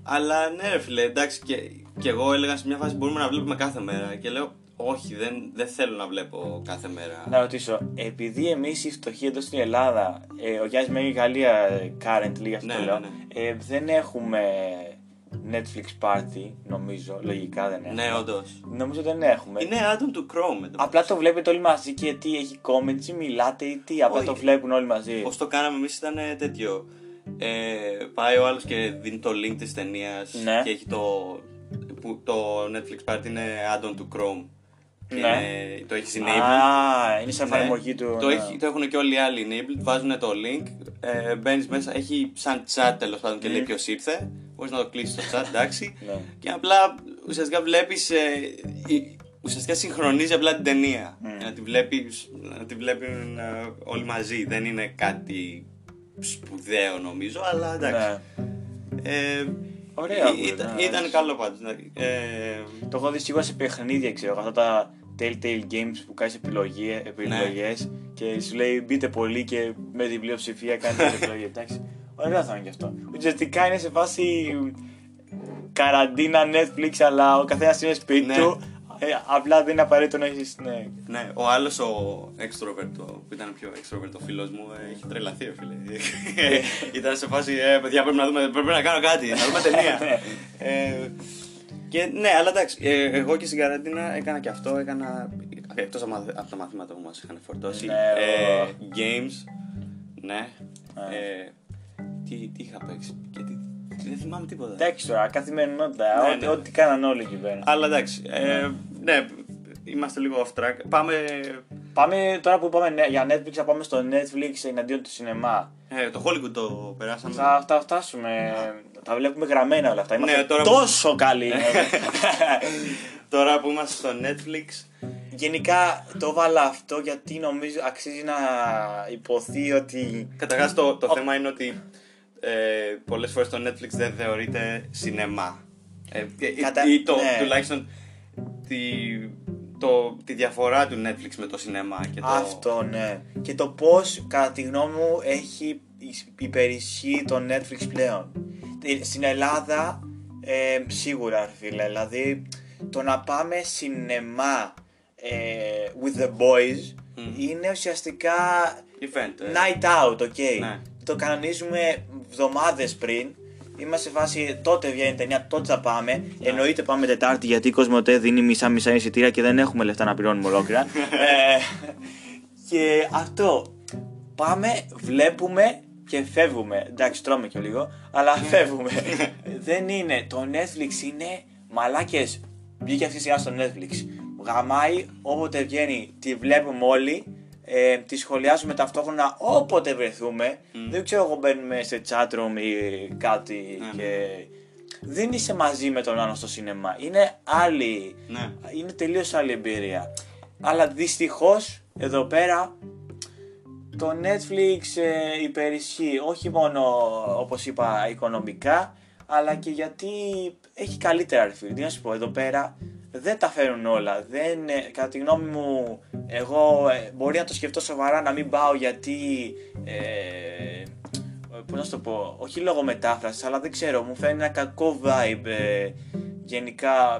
αλλά ναι ρε φίλε εντάξει και, και εγώ έλεγα σε μια φάση μπορούμε να βλέπουμε κάθε μέρα και λέω όχι δεν, δεν θέλω να βλέπω κάθε μέρα Να ρωτήσω, επειδή εμείς οι φτωχοί εδώ στην Ελλάδα, ε, ο Γιάννης μένει Γαλλία ε, currently, γι' αυτό Ναι, το ναι, λέω, ναι. ε, δεν έχουμε Netflix party, νομίζω. Λογικά δεν έχουμε. ναι όντως Νομίζω δεν έχουμε. είναι άτομο του Chrome εδώ. Απλά το βλέπετε όλοι μαζί και τι έχει comments ή μιλάτε ή τι. Απλά Όχι. το βλέπουν όλοι μαζί. Πώς το κάναμε εμείς ήταν ε, τέτοιο. Ε, πάει ο άλλος και δίνει το link της ταινίας Ναι. και έχει το. Που το Netflix Party είναι add-on του Chrome. Και Ναι. είναι- το έχεις enabled. Α, είναι σαν Ναι. εφαρμογή του. Το, ναι. έχει, το έχουν και όλοι οι άλλοι enabled. Βάζουν το link. Ε, Μπαίνεις μέσα. Έχει σαν chat τέλος πάντων και λέει ποιος ήρθε. Μπορείς να το κλείσεις το chat, εντάξει. [LAUGHS] Ναι. Και απλά ουσιαστικά βλέπεις. Ε, η- ουσιαστικά συγχρονίζει απλά την ταινία. Mm. Για να τη βλέπεις, να τη βλέπουν ε, όλοι μαζί. Δεν είναι κάτι σπουδαίο νομίζω, αλλά εντάξει. Ναι. Ε, Ωραία, ή- μπορεί, ήταν, ναι. ήταν καλό πάντως. ναι. Ε, Το έχω δει σίγουρα σε παιχνίδια, ξέρω. Αυτά τα Telltale Games που κάνει επιλογές Ναι. επιλογές και σου λέει μπείτε πολύ και με την πλειοψηφία κάνετε την [LAUGHS] επιλογή. Εντάξει. Ωραίο θα είναι και αυτό. Ουσιαστικά είναι σε φάση καραντίνα Netflix, αλλά ο καθένας είναι σπίτι Ναι. του. Ε, απλά δεν είναι απαραίτητο να έχεις. Ναι. Ναι, ο άλλος ο extrovert, ο, που ήταν πιο extrovert ο φίλος μου, ε, έχει τρελαθεί, ρε φίλε. [LAUGHS] ήταν σε φάση, ε, παιδιά, πρέπει να, δούμε, πρέπει να κάνω κάτι, να δούμε ταινία. [LAUGHS] ε, και ναι, αλλά εντάξει, ε, εγώ και στην καραντίνα έκανα και αυτό, έκανα. Εκτός από τα μαθήματα που μας είχαν φορτώσει. Ναι, ε, ο- games. Ναι. Α. Ε, τι, τι είχα παίξει και τι, δεν θυμάμαι τίποτα. Εντάξει τώρα, καθημερινότητα. Ναι, ό,τι, ναι. ό,τι κάναν όλοι εκεί πέρα. Αλλά εντάξει, ε, ναι, είμαστε λίγο off track. Πάμε Πάμε τώρα που πάμε ναι, για Netflix, θα πάμε στο Netflix εναντίον του σινεμά. Ε, το Hollywood το περάσαμε. Θα, θα φτάσουμε. Τα βλέπουμε γραμμένα όλα αυτά. Είμαστε Ναι, τώρα- τόσο καλοί. [LAUGHS] Τώρα που είμαστε στο Netflix. Γενικά το βάλα αυτό γιατί νομίζω αξίζει να υποθεί ότι. Καταρχάς το, το θέμα είναι ότι ε, πολλές φορές το Netflix δεν θεωρείται σινεμά. Ε, ε, Κατα- Ή το, ναι. τουλάχιστον τη, το, τη διαφορά του Netflix με το σινεμά. Και το... Αυτό ναι. Και το πώς κατά τη γνώμη μου έχει υπερισχύει το Netflix πλέον. Ε, Στην Ελλάδα ε, σίγουρα ρε φίλε. Δηλαδή το να πάμε σινεμά ε, with the boys Μμμ. είναι ουσιαστικά Event. ε. night out, ok. Ναι. Το κανονίζουμε εβδομάδες πριν. Είμαστε σε φάση τότε βγαίνει η ταινία, τότε θα πάμε. Ναι. Εννοείται πάμε Τετάρτη γιατί η Κοσμοτέ δίνει μισά-μισά εισιτήρια και δεν έχουμε λεφτά να πληρώνουμε ολόκληρα. [LAUGHS] ε, και αυτό. Πάμε, βλέπουμε και φεύγουμε. Εντάξει, τρώμε και λίγο, αλλά φεύγουμε. [LAUGHS] δεν είναι. Το Netflix είναι μαλάκες. Βγήκε αυτή η σειρά στο Netflix. Γαμάει όποτε βγαίνει, τη βλέπουμε όλοι. Ε, τη σχολιάζουμε ταυτόχρονα όποτε βρεθούμε. Δεν ξέρω εγώ μπαίνουμε σε chatroom ή κάτι Ναι, και δεν είσαι μαζί με τον άλλο στο σινεμά. Είναι άλλη. Ναι. Είναι τελείως άλλη εμπειρία. Αλλά δυστυχώς εδώ πέρα το Netflix ε, υπερισχύει όχι μόνο όπως είπα οικονομικά αλλά και γιατί έχει καλύτερα ρε φίλε. Τι να σου πω εδώ πέρα δεν τα φέρουν όλα. Δεν, ε, κατά τη γνώμη μου εγώ ε, μπορεί να το σκεφτώ σοβαρά να μην πάω γιατί ε, Πώς να σου το πω, όχι λόγω μετάφρασης, αλλά δεν ξέρω, μου φαίνει ένα κακό vibe ε, γενικά.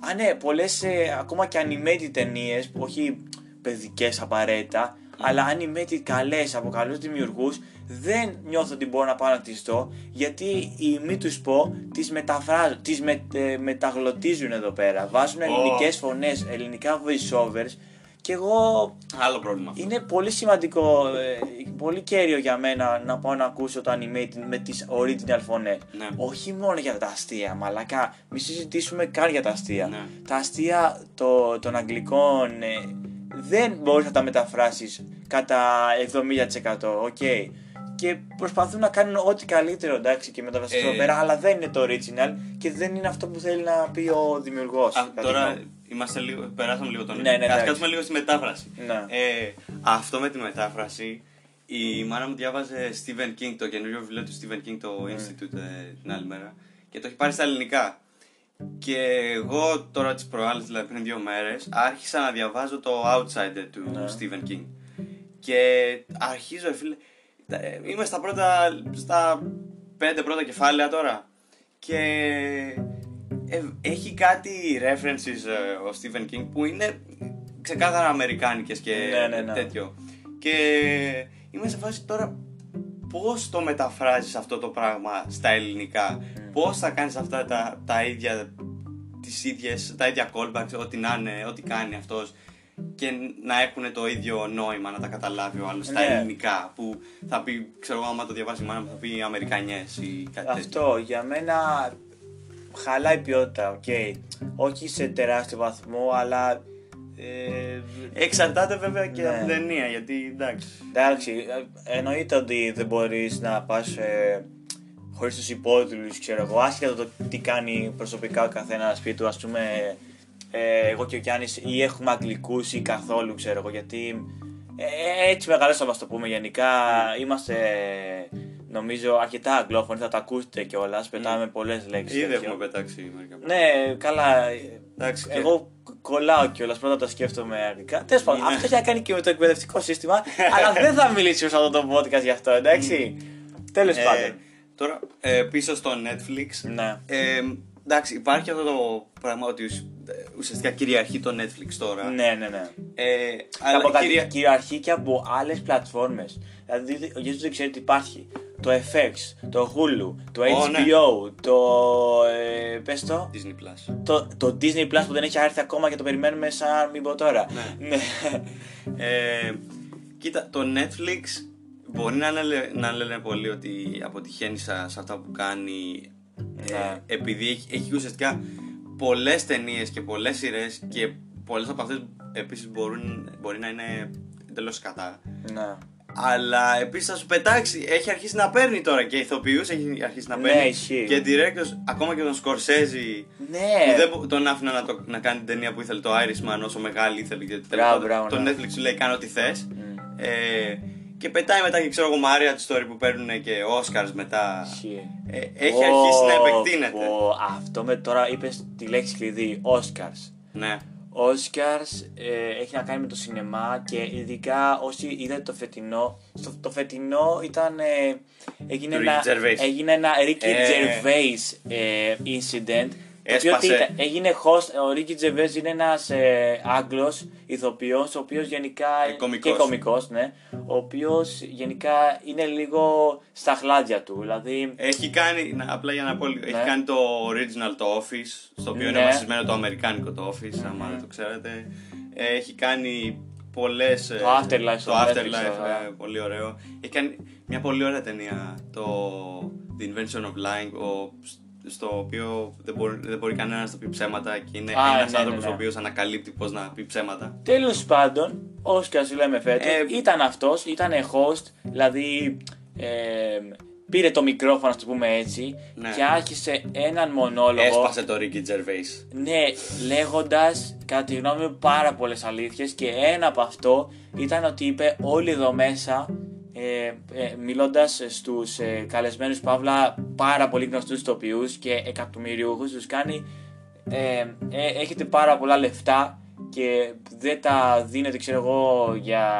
Α, ναι, πολλές ακόμα και animated ταινίες, όχι παιδικές απαραίτητα, αλλά animated καλές από καλούς δημιουργούς, δεν νιώθω ότι μπορώ να πάω να τις δω, γιατί οι μη τους πω τις μεταφράζουν, τις με, ε, μεταγλωτίζουν εδώ πέρα. Βάζουν ελληνικές φωνές, ελληνικά voiceovers, και εγώ Άλλο πρόβλημα. αυτό. είναι πολύ σημαντικό, ε, πολύ καίριο για μένα να πάω να ακούσω το animated με τις original φωνές. Ναι. Όχι μόνο για τα αστεία, μαλάκα. Μη συζητήσουμε καν για τα αστεία. Ναι. Τα αστεία το, των αγγλικών ε, δεν μπορείς να τα μεταφράσεις κατά 70%, οκ. Και προσπαθούν να κάνουν ό,τι καλύτερο, εντάξει, και μεταφράσεις Ε. εδώ πέρα, αλλά δεν είναι το original και δεν είναι αυτό που θέλει να πει ο δημιουργός. Α, κατά τη τώρα γνώμη. είμαστε λίγο, περάσαμε λίγο τον Ναι, ναι, Ας εντάξει. κάτσουμε λίγο στη μετάφραση. Ναι. Ε, αυτό με τη μετάφραση, η μάνα μου διάβαζε Stephen King, το καινούριο βιβλίο του Stephen King, το Institute, ε, την άλλη μέρα. Και το έχει πάρει στα ελληνικά. Και εγώ τώρα τις προάλλες, δηλαδή πριν δύο μέρες, άρχισα να διαβάζω το Outsider του Ναι. Stephen King. Και αρχίζω, ρε φίλε, ε, είμαι στα πρώτα, στα πέντε πρώτα κεφάλαια τώρα. Και ε, έχει κάτι references ε, ο Stephen King που είναι ξεκάθαρα αμερικάνικες και Ναι, ναι, ναι. τέτοιο. Και είμαι σε φάση τώρα πώς το μεταφράζεις αυτό το πράγμα στα ελληνικά; Πώς θα κάνεις αυτά τα, τα ίδια τις ίδιες, τα ίδια callbacks, ό,τι να είναι, ό,τι κάνει αυτός και να έχουν το ίδιο νόημα να τα καταλάβει ο άλλος στα Ναι. ελληνικά που θα πει, ξέρω εγώ άμα το διαβάσει η μάνα μου θα πει Αμερικανιές ή κάτι τέτοιο. Αυτό για μένα χαλάει η ποιότητα, οκ. Όχι σε τεράστιο βαθμό, αλλά. Ε, Εξαρτάται βέβαια και Ναι. από την ταινία γιατί εντάξει. εντάξει, ε, εννοείται ότι δεν μπορείς να πας ε, χωρίς τους υπότιτλου, ξέρω εγώ, άσχετα το τι κάνει προσωπικά ο καθένας σπίτι του, ας πούμε. Ε, εγώ και ο Γιάννης ή έχουμε αγγλικούς ή καθόλου, ξέρω εγώ, γιατί ε, έτσι μεγαλώσαμε, ας το πούμε. Γενικά είμαστε, νομίζω, αρκετά αγγλόφωνοι, θα τα ακούσετε κιόλας. Πετάμε πολλές λέξεις. Ήδη έχουμε πετάξει μερικά πράγματα. Ναι, καλά. Εντάξει, και- Εγώ κολλάω κιόλας. Πρώτα τα σκέφτομαι αγγλικά. Τέλος πάντων, Είναι. αυτό έχει να κάνει και με το εκπαιδευτικό σύστημα. αλλά δεν θα μιλήσουμε σε αυτό το podcast γι' αυτό, εντάξει. Τέλος Ε, πάντων. τώρα ε, πίσω στο Netflix Ναι. Ε, εντάξει, υπάρχει αυτό το πράγμα ότι ουσ- ε, ουσιαστικά κυριαρχεί το Netflix τώρα. Ναι, ναι, ναι. Ε, αλλά από κάτι κυρια- κυριαρχεί και από άλλες πλατφόρμες. Δηλαδή, ο Γιώργο δεν ξέρει τι υπάρχει. Το FX, το Hulu, το Ω, ναι. HBO, το. Ε, πες το. Disney Plus. Το, το Disney Plus που δεν έχει έρθει ακόμα και το περιμένουμε σαν μην πω τώρα. Ναι. ναι. [LAUGHS] Ε, κοίτα, το Netflix μπορεί να, λένε, να λένε πολύ ότι αποτυχαίνει σε, σε αυτά που κάνει ε, Ναι. επειδή έχει, έχει ουσιαστικά πολλές ταινίες και πολλές σειρές και πολλές από αυτές επίσης μπορούν, μπορεί να είναι εντελώς κατά. ναι. Αλλά επίσης θα σου πετάξει, έχει αρχίσει να παίρνει τώρα και ηθοποιούς, έχει αρχίσει να Ναι, παίρνει. ισχύει. Και directors, ακόμα και τον Σκορσέζι. Ναι. Που δεν μπο- τον άφηνα να, το, να κάνει την ταινία που ήθελε το Irishman όσο μεγάλη ήθελε. Και τέλος Μπράβο, πάντων μπράβο, Το ναι. Netflix σου λέει κάνω ό,τι θες. Μμ. Ε, και πετάει μετά και ξέρω εγώ Μάρια τη story που παίρνουν και Oscars μετά. Ισχύει. Ε, έχει αρχίσει να Ω, επεκτείνεται. πω, αυτό με τώρα είπες τη λέξη κλειδί, Oscars. Ναι. Oscars ε, έχει να κάνει με το σινεμά και ειδικά όσοι είδατε το φετινό. Στο, το φετινό ήταν. Ε, έγινε, Του ένα, Ricky Gervais. έγινε ένα Ricky Ε. Gervais ε, incident. Το οποίο Έσπασε. τι ήταν, έγινε host, ο Ricky Gervais είναι ένας ε, Άγγλος ηθοποιός, ο οποίος γενικά Ε, κωμικός. και κωμικός, ναι, ο οποίος γενικά είναι λίγο στα χλάδια του, δηλαδή Έχει κάνει, να, απλά για να πω λίγο, Ναι. έχει κάνει το original το Office, στο οποίο είναι Ναι. βασισμένο το αμερικάνικο το Office, άμα δεν το ξέρετε. Ε, έχει κάνει πολλές... ε, Το Afterlife στο Το Netflix, Afterlife, ωραία. ε, πολύ ωραίο. Έχει κάνει μια πολύ ωραία ταινία, το The Invention of Lying, ο, στο οποίο δεν μπορεί, δεν μπορεί κανένας να το πει ψέματα και είναι Α, ένας ναι, ναι, άνθρωπος ναι. ο οποίος ανακαλύπτει πώς να πει ψέματα. Τέλος πάντων, Όσκαρ λέμε φέτο, Ε, ήταν αυτός, ήταν host, δηλαδή ε, πήρε το μικρόφωνο, ας το πούμε έτσι, Ναι. και άρχισε έναν μονόλογο. Έσπασε το Ricky Gervais. Ναι, λέγοντας κατά τη γνώμη μου πάρα πολλές αλήθειες και ένα από αυτό ήταν ότι είπε όλοι εδώ μέσα. Ε, ε, μιλώντας στους ε, καλεσμένους Παύλα πάρα πολύ γνωστούς τοπιούς και εκατομμυριούχους τους κάνει ε, ε, έχετε πάρα πολλά λεφτά και δεν τα δίνετε ξέρω εγώ για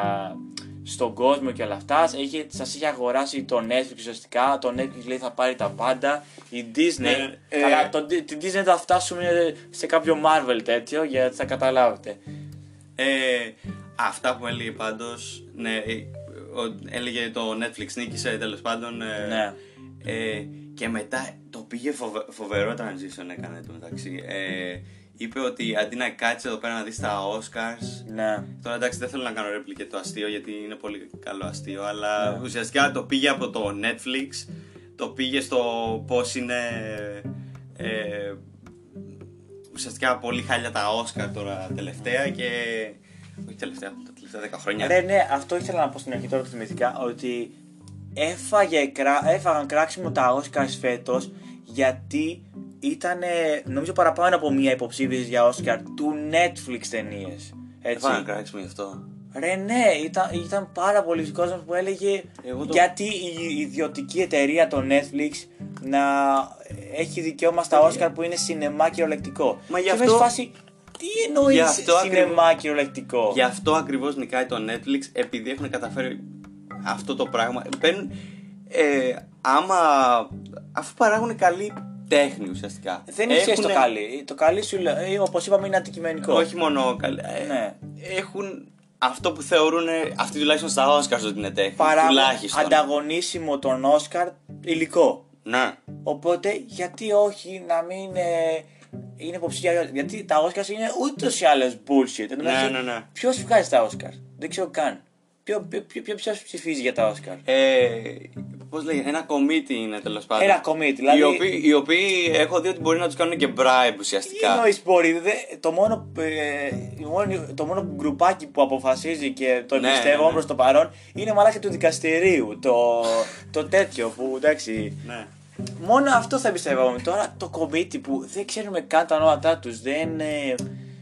στον κόσμο και όλα αυτά. Έχει, σας έχει αγοράσει το Netflix ουσιαστικά. Το Netflix λέει θα πάρει τα πάντα. Η Disney Ναι, ε, καλά, το, την Disney θα φτάσουμε σε κάποιο Marvel τέτοιο γιατί θα καταλάβετε. Ε, αυτά που έλεγε πάντως, ναι, ε, ο- έλεγε το Netflix νίκησε τέλος πάντων. ε, Ναι. ε, και μετά το πήγε φοβε- φοβερό transition έκανε το μεταξύ. Ε, είπε ότι αντί να κάτσει εδώ πέρα να δεις τα Oscars. ναι Τώρα εντάξει δεν θέλω να κάνω ρέπλη και το αστείο γιατί είναι πολύ καλό αστείο αλλά Ναι. ουσιαστικά το πήγε από το Netflix το πήγε στο πώς είναι ε, ουσιαστικά πολύ χάλια τα Oscar τώρα τελευταία και όχι τελευταία, τα τελευταία 10 χρόνια Ναι, ναι, αυτό ήθελα να πω στην αρχή τώρα το θυμηθήκα ότι έφαγε, κρά- έφαγαν κράξιμο τα Oscars φέτος γιατί ήταν νομίζω παραπάνω από μία υποψήφιση για Oscar του Netflix ταινίες. Έτσι. Έφαγαν κράξιμο γι' αυτό Ρε ναι, ήταν, ήταν πάρα πολλοί κόσμος που έλεγε Εγώ το- γιατί η ιδιωτική εταιρεία το Netflix να έχει δικαίωμα στα Όσκαρ που είναι σινεμά κυριολεκτικό. Μα γι' Και αυτό- είμαι σε φάση, τι εννοείς Γι' αυτό σινεμά κυριολεκτικό; Γι' αυτό ακριβώς νικάει το Netflix επειδή έχουν καταφέρει αυτό το πράγμα. Παίρνουν, ε, άμα, αφού παράγουν καλή τέχνη ουσιαστικά. Δεν είναι σχέση το Έχουνε- καλή. Το καλή σου λέει, όπως είπαμε, είναι αντικειμενικό. Όχι μόνο καλή. ε, Ναι. Έχουν αυτό που θεωρούν αυτοί τουλάχιστον στα Oscars ότι είναι τέχνη. Παράγουν τουλάχιστον. ανταγωνίσιμο τον Όσκαρ υλικό. Ναι. Οπότε γιατί όχι να μην ε, είναι υποψήφια. Γιατί τα Όσκαρ είναι ούτως ή άλλως bullshit. Εν τω Ναι, μεταξύ, ναι, ναι. Ποιος βγάζει τα Όσκαρ. Δεν ξέρω καν. Ποιο, ποιο, ποιο, ποιος ψηφίζει για τα Όσκαρ. Ε, Πώς λέγεται, ένα committee είναι τέλος πάντων. Ένα committee, δηλαδή- Οι οποίοι, οι οποίοι έχω δει ότι μπορεί να τους κάνουν και bribe Τι ουσιαστικά. εννοείς μπορεί, δε, το, μόνο, ε, η μόνη- το μόνο γκρουπάκι που αποφασίζει και το Ναι, εμπιστεύομαι ναι, ναι. προς το παρόν είναι μαλάκα του δικαστηρίου. Το, το τέτοιο που εντάξει. Ναι. Μόνο αυτό θα εμπιστεύομαι. Τώρα το κομίτι που δεν ξέρουμε καν τα ονόματά τους. Δεν. ε,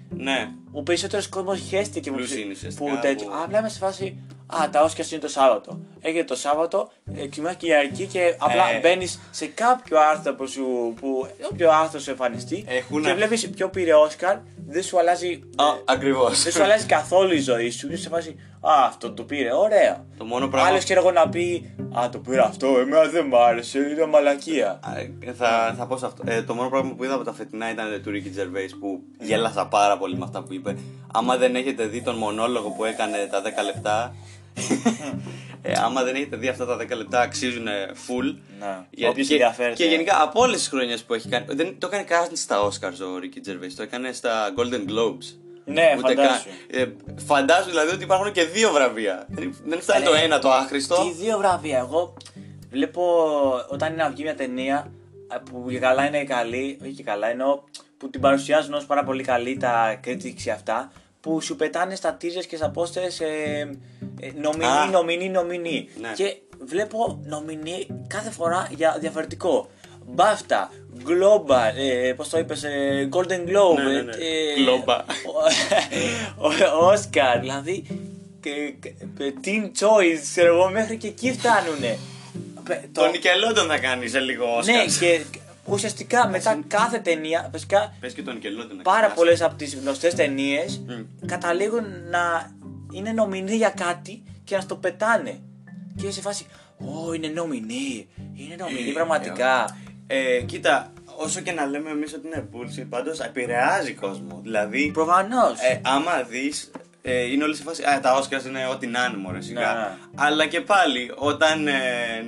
Ναι. ο περισσότερος κόσμος χαίστηκε που, Πλούσιοι είναι ουσιαστικά, που τέτοιο. που- Απλά είμαι σε φάση. Α, τα Όσκαρ είναι το Σάββατο. Έγινε το Σάββατο, ε, κοιμά Κυριακή και απλά Ε. μπαίνεις σε κάποιο άρθρο που σου. Που, όποιο άρθρο σου εμφανιστεί Έχουν- και βλέπεις ποιο πήρε Όσκαρ, δεν σου αλλάζει. Α, ε, ακριβώς. δεν σου αλλάζει καθόλου η ζωή σου. Είσαι σε φάση. Α, αυτό το πήρε, ωραία. Το μόνο πράγμα- Άλλος ξέρω εγώ να πει. Α, το πήρε αυτό, εμένα δεν μ' άρεσε, είναι μαλακία. Ε, Θα, θα πω σε αυτό. Ε, το μόνο πράγμα που είδα από τα φετινά ήταν του Ricky Gervais που γέλασα πάρα πολύ με αυτά που είπε. Άμα δεν έχετε δει τον μονόλογο που έκανε τα 10 λεπτά. Ε, άμα δεν έχετε δει αυτά τα 10 λεπτά, αξίζουν full. Να, όποιος και, ενδιαφέρεται. και γενικά από όλες τις χρονιές που έχει κάνει. Δεν το έκανε καν στα Oscars ο Ricky Gervais. Το έκανε στα Golden Globes. Ναι, Ούτε φαντάσου. καν. Ε, φαντάσου δηλαδή ότι υπάρχουν και δύο βραβεία. Δεν- Δεν φτάνει Ρε, το ένα το άχρηστο. Τι δύο βραβεία; Εγώ βλέπω όταν είναι να βγει μια ταινία ε, που και καλά είναι καλή, όχι και καλά, εννοώ που την παρουσιάζουν ως πάρα πολύ καλή τα critics και αυτά, που σου πετάνε στα teasers και στα posters ε, ε, νομινή, Α. νομινή, νομινή. Ναι. Και βλέπω νομινή κάθε φορά για διαφορετικό. Μπάφτα, Global, ε, πώς το είπες, ε, Golden Globe, Ναι, ναι, ναι. ε, Global. ο- ο- Oscar, δηλαδή και- και- Teen Choice, ξέρω εγώ, μέχρι και εκεί φτάνουνε. Πε- Το Nickelodeon θα κάνεις σε λίγο Oscars. Ναι, και ουσιαστικά μετά κάθε ταινία, βασικά Πες και το Nickelodeon. να πάρα κάνεις. πολλές από τις γνωστές ταινίες Μμ. καταλήγουν να είναι νομινοί για κάτι και να στο πετάνε. Και σε φάση, Ω, είναι νομινοί, είναι νομινοί πραγματικά. Ε, κοίτα, όσο και να λέμε εμείς ότι είναι bullshit, πάντως επηρεάζει κόσμο. Δηλαδή, Προφανώς. ε, άμα δεις, ε, είναι όλοι σε φάση. Α, τα Oscars είναι ό,τι να είναι, μωρέ, σιγά. Ναι. Αλλά και πάλι, όταν, ε,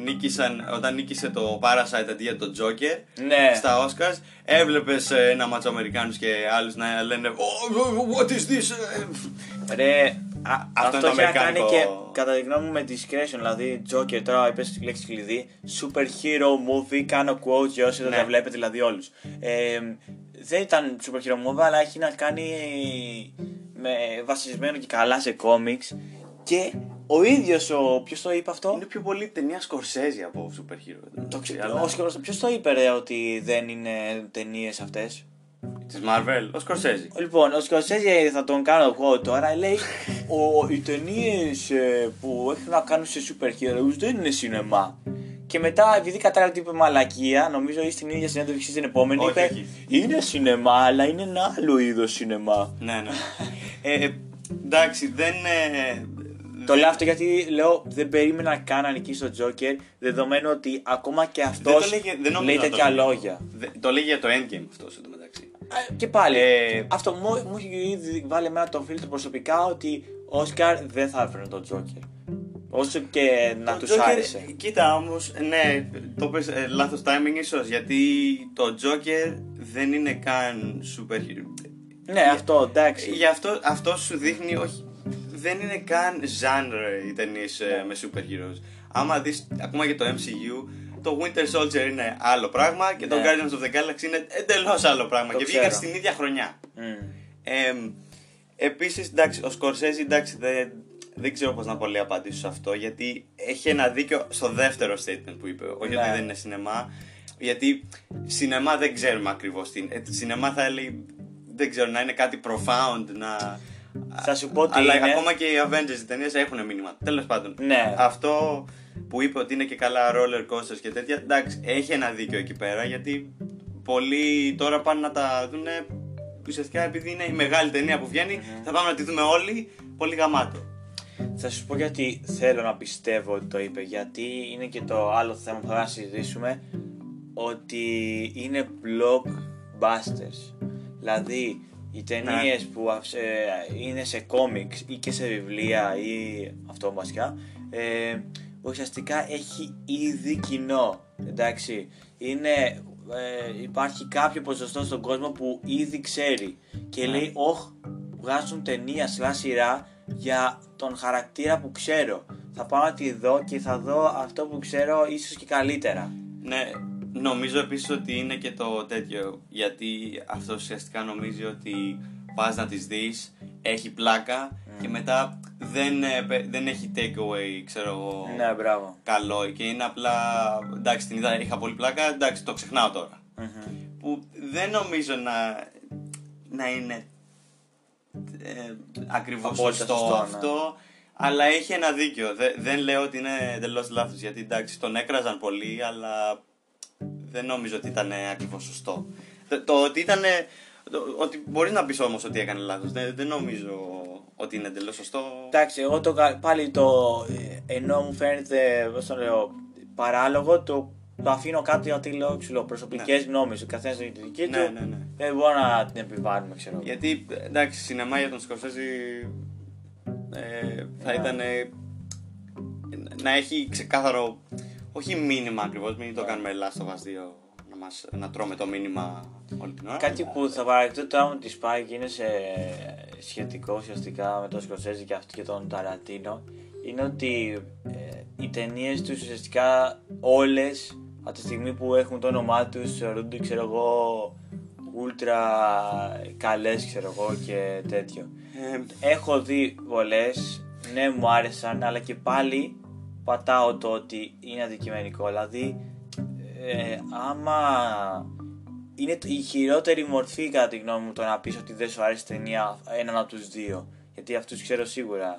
νίκησαν, όταν νίκησε το Parasite αντί για το Joker Ναι. στα Oscars, έβλεπες ένα μάτσο Αμερικάνους και άλλους να λένε Oh, what is this? Ε, Ρε, Α, αυτό, αυτό είναι το έχει να κάνει αμερικάνικο. και κατά τη γνώμη μου με discretion. Δηλαδή, Joker, τώρα είπες τη λέξη κλειδί. Super hero movie, κάνω quote για όσοι δεν Ναι. τα βλέπετε, δηλαδή όλους. Ε, δεν ήταν super hero movie, αλλά έχει να κάνει με βασισμένο και καλά σε comics. Και ο ίδιος ο. Ποιος το είπε αυτό; Είναι πιο πολύ ταινία Σκορσέζη από super hero. Το αλλά- ξέρω. Ποιος το είπε ρε, ότι δεν είναι ταινίες αυτές; Της Marvel, ο Σκορσέζη. Λοιπόν, ο Σκορσέζη θα τον κάνω εγώ τώρα. Λέει ο, οι ταινίες που έχουν να κάνουν σε super heroes δεν είναι σινεμά. Και μετά, επειδή κατάλαβε ότι είπε μαλακία, νομίζω ή στην ίδια συνέντευξη στην επόμενη, Όχι, είπε όχι. Είναι σινεμά, αλλά είναι ένα άλλο είδος σινεμά. Ναι, ναι. ε, εντάξει, δεν. Ε, Το λέω αυτό γιατί λέω δεν περίμενα καν να νικήσει τον Τζόκερ, δεδομένου ότι ακόμα και αυτός Δεν το λέγε- δεν νομίζω λέει να το τέτοια λέγε. λόγια. Δε- το λέγει για το endgame αυτός εντωμεταξύ. Ε, Και πάλι, Ε, αυτό μου, μου έχει ήδη βάλει εμένα το φίλτρο προσωπικά ότι ο Όσκαρ δεν θα έφερε τον Τζόκερ. Όσο και να Το τους Joker- άρεσε. Κοίτα όμως, ναι, το πες ε, λάθος timing ίσως γιατί το Joker δεν είναι καν super hero. Ναι, αυτό εντάξει. Γι' αυτό, αυτό σου δείχνει, όχι, δεν είναι καν genre οι ταινίες Ναι. με super heroes. Άμα δεις ακόμα και το MCU, το Winter Soldier είναι άλλο πράγμα και το Ναι. Guardians of the Galaxy είναι εντελώς άλλο πράγμα. Το και βγήκαν ξέρω. στην ίδια χρονιά. Μμ. Ε, Επίσης, εντάξει, ο Σκορσέζη εντάξει, δεν, δεν ξέρω πώς να πολύ απαντήσω σε αυτό γιατί έχει ένα δίκιο στο δεύτερο statement που είπε. Όχι Ναι. ότι δεν είναι σινεμά. Γιατί σινεμά δεν ξέρουμε ακριβώς τι είναι. Ε, σινεμά θα έλεγε, δεν ξέρω, να είναι κάτι profound, να, Θα σου πω τι Αλλά είναι. ακόμα και οι Avengers οι ταινίες έχουν μήνυμα. Τέλος πάντων. Ναι. Αυτό που είπε ότι είναι και καλά roller coasters και τέτοια. Εντάξει, έχει ένα δίκιο εκεί πέρα γιατί πολλοί τώρα πάνε να τα δουν. Ουσιαστικά επειδή είναι η μεγάλη ταινία που βγαινει θα πάμε να τη δούμε όλοι. Πολύ γαμάτο. Θα σου πω γιατί θέλω να πιστεύω ότι το είπε. Γιατί είναι και το άλλο θέμα που θα συζητήσουμε. Ότι είναι blockbusters. Δηλαδή οι ταινίες που αυ- ε, είναι σε κόμιξ ή και σε βιβλία ή αυτό βασικά. Ε, ουσιαστικά έχει ήδη κοινό. Εντάξει. Είναι, ε, υπάρχει κάποιο ποσοστό στον κόσμο που ήδη ξέρει και λέει όχ βγάζουν ταινία σλά σειρά για τον χαρακτήρα που ξέρω. Θα πάω να τη δω και θα δω αυτό που ξέρω ίσως και καλύτερα. Ναι, νομίζω επίσης ότι είναι και το τέτοιο. Γιατί αυτό ουσιαστικά νομίζει ότι πας να τις δεις, έχει πλάκα και μετά δεν, ε, πε- δεν έχει takeaway, ξέρω εγώ, Ναι, μπράβο. καλό. Και είναι απλά, εντάξει την είδα, είχα πολύ πλάκα, εντάξει το ξεχνάω τώρα. Που δεν νομίζω να, να είναι ε, ακριβώς Απόλυτα σωστό, σωστό, ναι. αυτό. Αλλά έχει ένα δίκιο. Δε- δεν λέω ότι είναι εντελώς λάθος. Γιατί εντάξει, τον έκραζαν πολύ, αλλά δεν νομίζω ότι ήταν ακριβώς σωστό. Το, το ότι ήταν. Το, ότι μπορείς να πεις όμως ότι έκανε λάθος. Δεν, δεν νομίζω ότι είναι εντελώς σωστό. Εντάξει, εγώ το, κα- πάλι το. ε, ενώ μου φαίνεται, πώς το λέω, παράλογο, το, το αφήνω κάτω γιατί λέω, ξέρω, προσωπικές γνώμες. Ο καθένας έχει τη δική του. Ναι, ναι, ναι. Δεν μπορώ να την επιβάλλουμε, ξέρω. Γιατί εντάξει, σινεμά για τον Σκορσέζη ε, θα Ναι. ήταν να έχει ξεκάθαρο. Όχι μήνυμα ακριβώς, μην το κάνουμε Last of Us 2 να, μας, να τρώμε το μήνυμα όλη την ώρα. Κάτι που θα παραδεχτώ τώρα με της Spike και είναι σε σχετικό ουσιαστικά με τον Σκορσέζη και αυτό και τον Ταραντίνο είναι ότι ε, οι ταινίες τους ουσιαστικά όλες από τη στιγμή που έχουν το όνομά τους θεωρούνται ξέρω εγώ ούλτρα καλές ξέρω εγώ και τέτοιο. Ε, Έχω δει πολλέ, ναι μου άρεσαν, αλλά και πάλι πατάω το ότι είναι αντικειμενικό. Δηλαδή, ε, άμα είναι το- η χειρότερη μορφή κατά τη γνώμη μου το να πεις ότι δεν σου άρεσε ταινία έναν από τους δύο. Γιατί αυτούς ξέρω σίγουρα.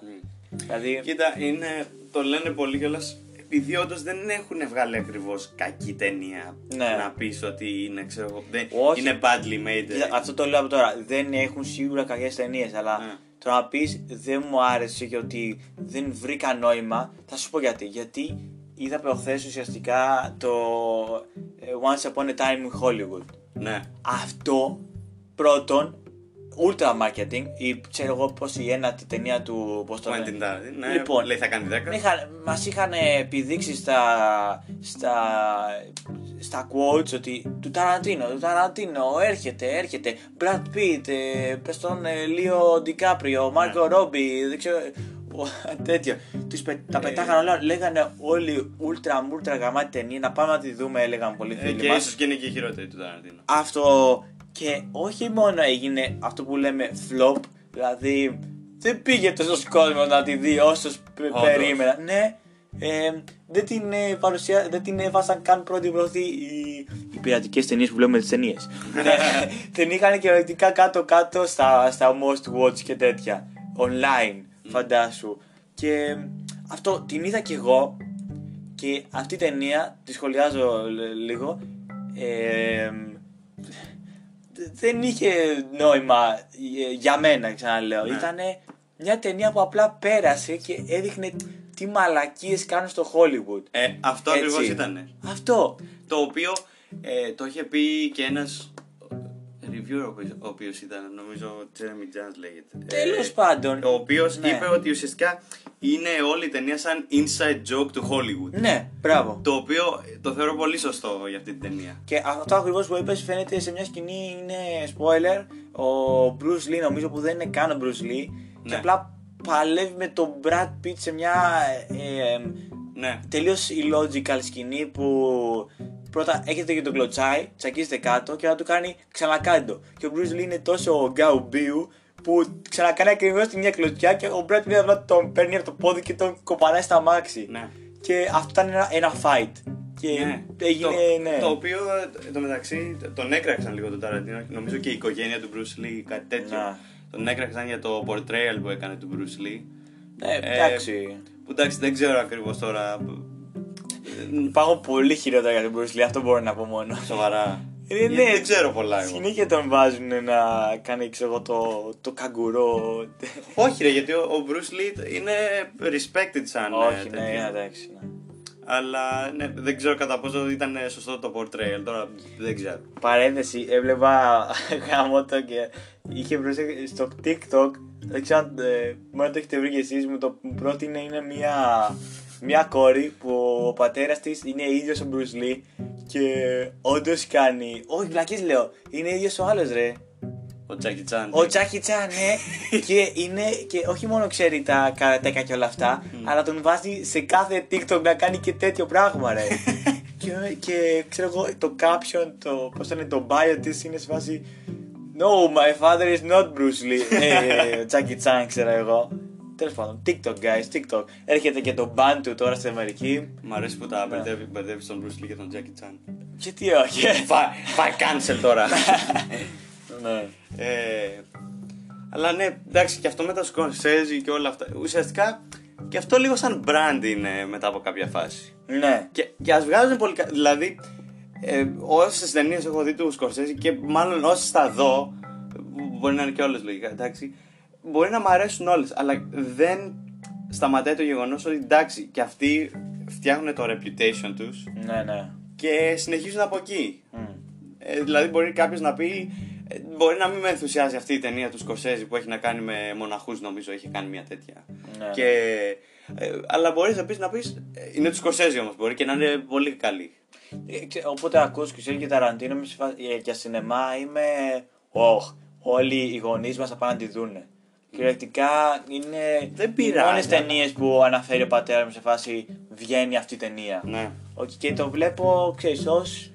Δηλαδή, Κοίτα, είναι, το λένε πολύ κιόλας. Επειδή όντως δεν έχουν βγάλει ακριβώς κακή ταινία. Ναι. Να πεις ότι είναι, ξέρω εγώ. δεν- Όχι. Είναι badly made. κοίτα, αυτό το λέω από τώρα. Δεν έχουν σίγουρα κακές ταινίες, αλλά Ναι. το να πεις δεν μου άρεσε και ότι δεν βρήκα νόημα, θα σου πω γιατί. Γιατί είδα προχθές ουσιαστικά το ε, Once Upon a Time in Hollywood. Ναι. Αυτό πρώτον, ultra marketing, ή ξέρω εγώ πώς η ένατη ταινία του. Πώς το Quentin λένε. Tarantino, ναι, Λοιπόν, λέει θα κάνει 10. Είχα, μας είχαν επιδείξει στα, στα, στα quotes ότι του Ταραντίνο, του Ταραντίνο, έρχεται, έρχεται, Brad Pitt, ε, πες τον ε, Λίο Ντικάπριο, Μάρκο Ναι. Ρόμπι, δεν ξέρω, ο, τέτοιο. Τους, πε- τα πετάγανε όλα, λέγανε όλοι ultra μούλτρα γαμάτη ταινία, να πάμε να τη δούμε, έλεγαν πολλοί Ε, φίλοι και μας. ίσως και είναι και η χειρότερη του Ταραντίνο. Αυτό και όχι μόνο έγινε αυτό που λέμε flop, δηλαδή δεν πήγε τόσος κόσμος να τη δει όσο Όντως. περίμενα. Ναι, ε, δεν, την, ε, παρουσία, δεν την έβασαν καν πρώτη πρώτη οι, οι πειρατικές ταινίες που βλέπουμε τις ταινίες. [LAUGHS] ναι, την είχαν κυριολεκτικά κάτω-κάτω στα, στα most watch και τέτοια. Online, φαντάσου. Και αυτό την είδα κι εγώ και αυτή η ταινία, τη σχολιάζω λ- λίγο, ε, δε- δεν είχε νόημα ε, για μένα, ξαναλέω. Ναι. Ήτανε μια ταινία που απλά πέρασε και έδειχνε τι μαλακίες κάνουν στο Hollywood. Ε, αυτό Έτσι. ακριβώ ήταν. Αυτό. Το οποίο ε, το είχε πει και ένας reviewer ο οποίος- ο οποίος ήταν, νομίζω, Jeremy Jans λέγεται. Τέλος Ε, πάντων. Ο οποίος Ναι. είπε ότι ουσιαστικά είναι όλη η ταινία σαν inside joke του Hollywood. Ναι, μπράβο. Το οποίο το θεωρώ πολύ σωστό για αυτή την ταινία. Και αυτό ακριβώς που είπες φαίνεται σε μια σκηνή είναι spoiler. Ο Bruce Lee, νομίζω που δεν είναι καν ο Bruce Lee, και Ναι. απλά παλεύει με τον Brad Pitt σε μια ε, ε, Ναι. τελείως illogical σκηνή που πρώτα έχετε και τον κλωτσάει, τσακίζεται κάτω και να του κάνει ξανακάντο. Και ο Bruce Lee είναι τόσο γκαουμπίου που ξανακάνει ακριβώς την μια κλωτσιά και ο Brad Pitt απλά τον παίρνει από το πόδι και τον κοπανάει στα μάξι. Ναι. Και αυτό ήταν ένα, ένα fight. Και Ναι. έγινε, το, ναι. το οποίο εν τω μεταξύ τον έκραξαν λίγο τον Ταραντίνο. Νομίζω και η οικογένεια του Bruce Lee, κάτι τέτοιο. Να. τον έκραξαν για το portrayal που έκανε του Bruce Lee. Ναι, εντάξει. Που εντάξει, δεν ξέρω ακριβώς τώρα. Υπάρχουν πολύ χειρότερα για τον Bruce Lee, αυτό μπορώ να πω μόνο. Σοβαρά. Ε, Γιατί ναι. Δεν ξέρω πολλά εγώ. Συνέχεια τον βάζουν να κάνει ξέρω, εγώ, το, το καγκουρό. Όχι, ρε, γιατί ο, ο Bruce Lee είναι respected σαν. ε, Όχι, τέτοιο. ναι, εντάξει. Ναι. Αλλά ναι, δεν ξέρω κατά πόσο ήταν σωστό το portrayal. Τώρα δεν ξέρω. Παρένθεση, έβλεπα γάμο το και είχε μπροστά στο TikTok. Δεν ξέρω αν ε, μόνο το έχετε βρει κι εσείς, μου το μου πρότεινε είναι μια, μια κόρη που ο πατέρας της είναι ίδιος ο Bruce Lee και όντως κάνει, όχι βλακής λέω, είναι ίδιος ο άλλος ρε. Ο Τζάκι Τσάν. Ο Τζάκι Τσάν, ναι, [LAUGHS] και είναι και όχι μόνο ξέρει τα καρατέκα και όλα αυτά, αλλά τον βάζει σε κάθε TikTok να κάνει και τέτοιο πράγμα, ρε. [LAUGHS] και, και ξέρω εγώ, το caption, το πώς ήταν το bio της είναι σε φάση. No, my father is not Bruce Lee. [LAUGHS] ε, Τζάκι Τσάν, ξέρω εγώ. Τέλος πάντων, TikTok, guys, TikTok. Έρχεται και το ban του τώρα στην Αμερική. Μ' αρέσει που τα μπερδεύει, μπερδεύει τον Bruce Lee και τον Τζάκι Τσάν. Και τι όχι. [LAUGHS] Πάει cancel τώρα. [LAUGHS] ναι. Ε, αλλά ναι, εντάξει, και αυτό με τα Scorsese και όλα αυτά. Ουσιαστικά και αυτό λίγο σαν brand είναι μετά από κάποια φάση. ναι. Και, και ας βγάζουν πολύ. κα- Δηλαδή, ε, όσες ταινίες έχω δει του Scorsese και μάλλον όσες θα δω. Μπορεί να είναι και όλες λογικά, εντάξει. Μπορεί να μ' αρέσουν όλες, αλλά δεν σταματάει το γεγονός ότι εντάξει, και αυτοί φτιάχνουν το reputation τους Ναι, ναι. και συνεχίζουν από εκεί. Μμ. Ε, δηλαδή, μπορεί κάποιος να πει. ε, Μπορεί να μην με ενθουσιάζει αυτή η ταινία του Σκορσέζη που έχει να κάνει με μοναχούς, νομίζω. Είχε κάνει μια τέτοια. Ναι. Και, ε, αλλά μπορείς επίση να πεις. Είναι του Σκορσέζη όμως, μπορεί και να είναι πολύ καλή. Ε, ξέ- Όποτε ακούς και ξέρει και Ταραντίνο είμαι σε φα- ε, για σινεμά είμαι «Ωχ, όλοι οι γονείς μας θα πάνε να τη δούνε. Κυριολεκτικά είναι Δεν οι πειράζει, μόνες αλλά- ταινίες που αναφέρει ο πατέρας μου σε φάση βγαίνει αυτή η ταινία. Ναι. Όχι, και το βλέπω, ξέρεις, ως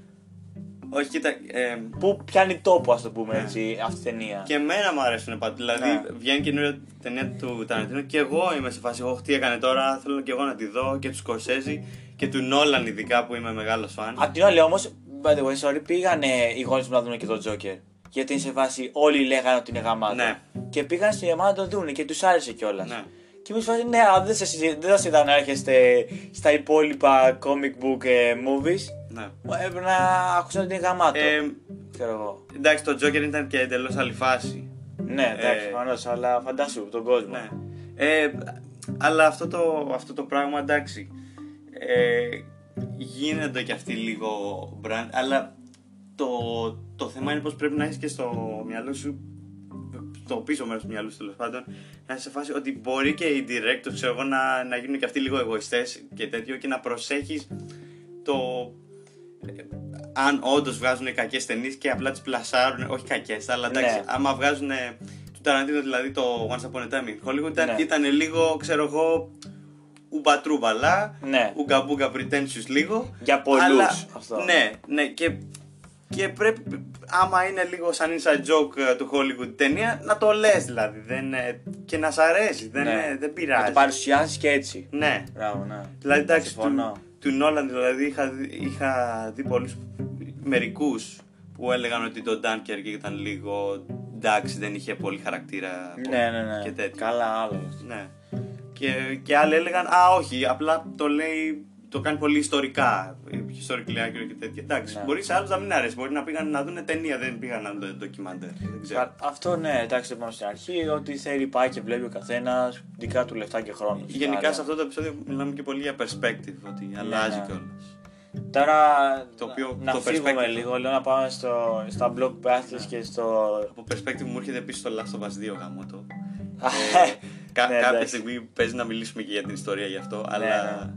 Όχι, κοίτα. Ε, που πιάνει τόπο, ας το πούμε Ναι. έτσι, αυτή η ταινία. και εμένα μου αρέσουν πάντα. Δηλαδή, Ναι. βγαίνει καινούργια ταινία του Ταραντίνο και εγώ είμαι σε φάση. Όχι, τι έκανε τώρα. Θέλω και εγώ να τη δω και του Σκορσέζη και του Νόλαν, ειδικά που είμαι μεγάλος φαν. Απ' την άλλη όμως, by the way, sorry, πήγανε οι γονείς μου να δουν και τον Τζόκερ. Γιατί είναι σε φάση όλοι λέγανε ότι είναι γαμάτο. Ναι. Και πήγαν στη σινεμά να το δούνε και τους άρεσε κιόλας. Ναι. Και εμείς φάση, ναι, αλλά δεν σας, δεν σας είδα να έρχεστε στα υπόλοιπα comic book ε, movies. Ναι. Έπρεπε να ακούσαν ότι είναι γαμάτο. Ε, Ξέρω εγώ. εντάξει, το Joker ήταν και εντελώς άλλη φάση. Ναι, εντάξει, ε, προφανώς, αλλά φαντάσου τον κόσμο. Ναι. Ε, αλλά αυτό το, αυτό το πράγμα εντάξει. Ε, γίνονται και αυτοί λίγο brand, αλλά το, το θέμα είναι πως πρέπει να έχεις και στο μυαλό σου, το πίσω μέρος του μυαλού σου τέλος πάντων, να είσαι σε φάση ότι μπορεί και οι directors ξέρω εγώ, να, να γίνουν και αυτοί λίγο εγωιστές και τέτοιο και να προσέχεις το. ε, αν όντως βγάζουν κακές ταινίες και απλά τις πλασάρουν, όχι κακές, αλλά εντάξει, Ναι. άμα βγάζουν του Ταραντίνο δηλαδή το Once Upon a Time in Hollywood ήταν, Ναι. ήταν λίγο, ξέρω εγώ, ουμπατρούβαλα, Ναι. ουγκα pretentious λίγο. Για πολλούς αλλά- αυτό. Ναι, ναι, και, και πρέπει, άμα είναι λίγο σαν inside joke ε, του Hollywood ταινία, να το λες δηλαδή, δεν, ε, και να σ' αρέσει, δεν, Ναι. ε, δεν Να πειράζει. το παρουσιάσεις και έτσι. Ναι. Μπράβο, ναι. Δηλαδή εντάξει, Συμφωνώ. του, του Νόλαν δηλαδή είχα, δει- είχα δει πολλούς, μερικούς που έλεγαν ότι το Dunkirk ήταν λίγο εντάξει, δεν είχε πολύ χαρακτήρα Ναι, ναι, ναι. και τέτοια. Καλά, άλλος. Ναι. Και, και άλλοι έλεγαν, Α, όχι, απλά το λέει, το κάνει πολύ ιστορικά. Historically accurate και τέτοια. Εντάξει, Ναι. μπορείς σε άλλους να μην αρέσει. Μπορεί να πήγαν να δουν ταινία, δεν πήγαν να δουν ντοκιμαντέρ. Δεν ξέρω. Α, Αυτό ναι, εντάξει, το είπαμε στην αρχή. Ότι θέλει πάει και βλέπει ο καθένας δικά του λεφτά και χρόνος. Γενικά σε αυτό το επεισόδιο μιλάμε και πολύ για perspective, ότι αλλάζει ναι. κιόλας. Τώρα Το οποίο- να το φύγουμε perspective. λίγο, λέω να πάμε στο, στα blockbusters και στο... Από perspective μου έρχεται επίσης το Last of Us 2 γάμο το. [LAUGHS] Ε, κα- ναι, κάποια εντάξει. στιγμή παίζει να μιλήσουμε και για την ιστορία γι' αυτό, αλλά.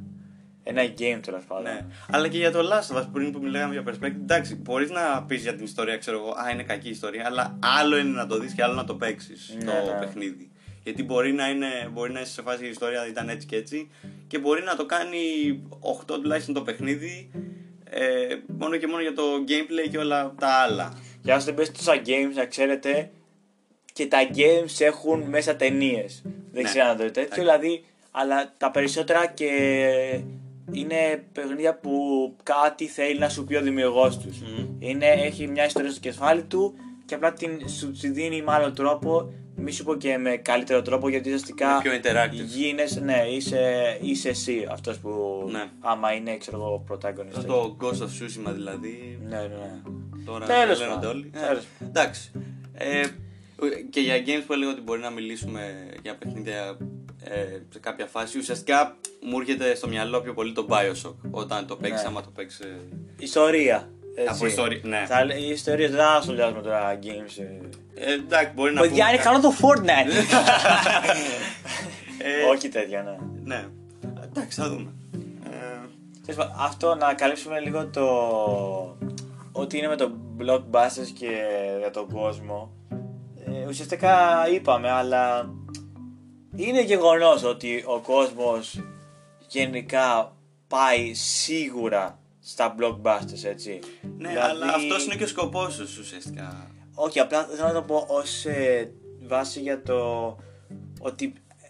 Ναι. Ένα game τέλος πάντων. Ναι. Αλλά και για το Last of Us πριν που μιλάγαμε για perspective, εντάξει, μπορείς να πεις για την ιστορία, ξέρω εγώ, Α, είναι κακή ιστορία, αλλά άλλο είναι να το δεις και άλλο να το παίξεις Ναι, το ναι. παιχνίδι. Γιατί μπορεί να, είναι, μπορεί να είσαι σε φάση η ιστορία ήταν έτσι και έτσι και μπορεί να το κάνει 8 τουλάχιστον το παιχνίδι ε, μόνο και μόνο για το gameplay και όλα τα άλλα. Για όσοι δεν παίζετε τόσα games, να ξέρετε και τα games έχουν μέσα ταινίες. Δεν Ναι. ξέρω αν το τέτοιο, Εντάξει. δηλαδή, αλλά τα περισσότερα και είναι παιχνίδια που κάτι θέλει να σου πει ο δημιουργός τους. Μμμ. Είναι, έχει μια ιστορία στο κεφάλι του και απλά την, σου τη δίνει με άλλο τρόπο. Μη σου πω και με καλύτερο τρόπο γιατί ουσιαστικά Είναι πιο interactive. γίνεσαι, ναι, είσαι, είσαι εσύ αυτός που. Ναι. Άμα είναι, ξέρω εγώ, protagonist. Αυτό το Ghost of Tsushima δηλαδή. Ναι, ναι, ναι. Τώρα Τέλος λένε πάντων. όλοι. Ε, Τέλος. εντάξει. Ε, και για games που έλεγα ότι μπορεί να μιλήσουμε για παιχνίδια ε, σε κάποια φάση, ουσιαστικά μου έρχεται στο μυαλό πιο πολύ το Bioshock. Όταν το παίξεις, Ναι. άμα το παίξεις. Ιστορία. έτσι. Από ιστορία, ναι. Θα, η ιστορία δεν θα σχολιάζουμε τώρα games. ε. Ε, εντάξει, μπορεί να Παιδιά, είναι καλό το Fortnite. [LAUGHS] Ε, Όχι τέτοια, ναι. Ναι. Εντάξει, θα δούμε. Ε, Τέλος πάντων, Αυτό να καλύψουμε λίγο το. Ότι είναι με το blockbusters και για τον κόσμο. Ε, ουσιαστικά είπαμε, αλλά είναι γεγονός ότι ο κόσμος γενικά πάει σίγουρα στα blockbusters, έτσι. ναι, Δηλαδή- αλλά αυτός είναι και ο σκοπός σου ουσιαστικά. Όχι, απλά θέλω να το πω ως ε, βάση για το ότι ε,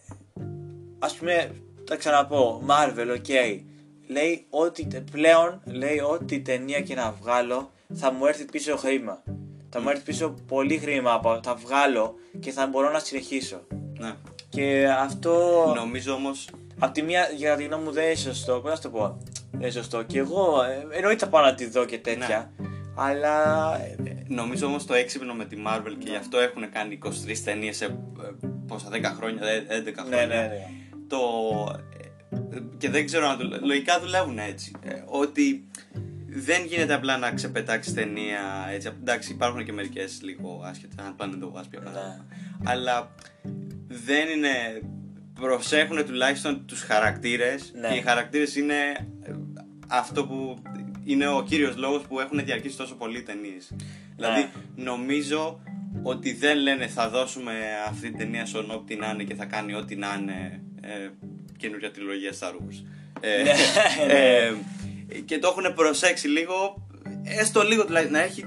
ας πούμε, τα ξαναπώ, Marvel, ok, λέει ότι τε- πλέον λέει ότι ταινία και να βγάλω θα μου έρθει πίσω χρήμα. Θα μου έρθει πίσω πολύ χρήμα, από- θα βγάλω και θα μπορώ να συνεχίσω. Ναι. Και αυτό Νομίζω όμω. Απ' τη μία, για τη γνώμη μου, δεν είναι σωστό. Πώς να σου το πω; Δεν είναι σωστό. Και εγώ ε, εννοείται θα πάω να τη δω και τέτοια. Αλλά. ε, Νομίζω όμως το έξυπνο με τη Marvel και γι' αυτό έχουν κάνει 23 ταινίες σε ε, πόσα 10 χρόνια, ε, 11 χρόνια. Ναι, ναι, ναι. Το. ε, και δεν ξέρω αν δουλε- Λογικά δουλεύουν έτσι. ε, ότι δεν γίνεται απλά να ξεπετάξεις ταινία έτσι. Εντάξει, υπάρχουν και μερικές λίγο άσχετες, αν πάνε το βάζει Ναι. Αλλά δεν είναι. Προσέχουν τουλάχιστον τους χαρακτήρες Ναι. και οι χαρακτήρες είναι ε, αυτό που είναι ο κύριος λόγος που έχουν διαρκήσει τόσο πολύ οι ταινίες. Δηλαδή νομίζω ότι δεν λένε θα δώσουμε αυτή την ταινία στον ό,τι να είναι και θα κάνει ό,τι να είναι ε, καινούργια τριλογία Star Wars. Ε, Ναι, ε, και το έχουν προσέξει λίγο, έστω λίγο τουλάχιστον να έχει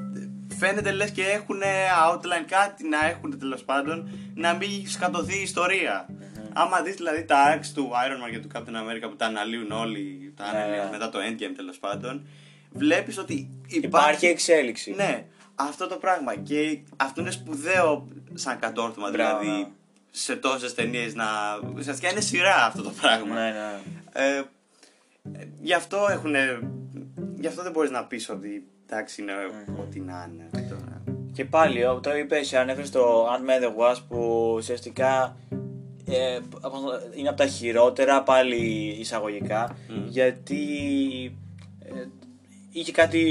φαίνεται λες και έχουν outline κάτι να έχουν τέλος πάντων να μην σκατωθεί η ιστορία. Άμα δεις δηλαδή τα arcs του Iron Man και του Captain America που τα αναλύουν όλοι τα Ναι, αναλύουν ναι. μετά το Endgame τέλος πάντων βλέπεις ότι υπάρχει, Υπάρχει εξέλιξη. ναι, αυτό το πράγμα και αυτό είναι σπουδαίο σαν κατόρθωμα Μπράβο, δηλαδή ναι. σε τόσες ταινίες να... Ουσιαστικά είναι σειρά αυτό το πράγμα. Ναι, ναι. Ε, ε, γι' αυτό έχουν. Γι' αυτό δεν μπορείς να πεις ότι εντάξει είναι ό,τι να είναι. Τώρα. Και πάλι, ο- το είπε, ανέφερε στο Ant-Man the Wasp που ουσιαστικά ε, από- είναι από τα χειρότερα πάλι εισαγωγικά Μμ. γιατί ε, είχε κάτι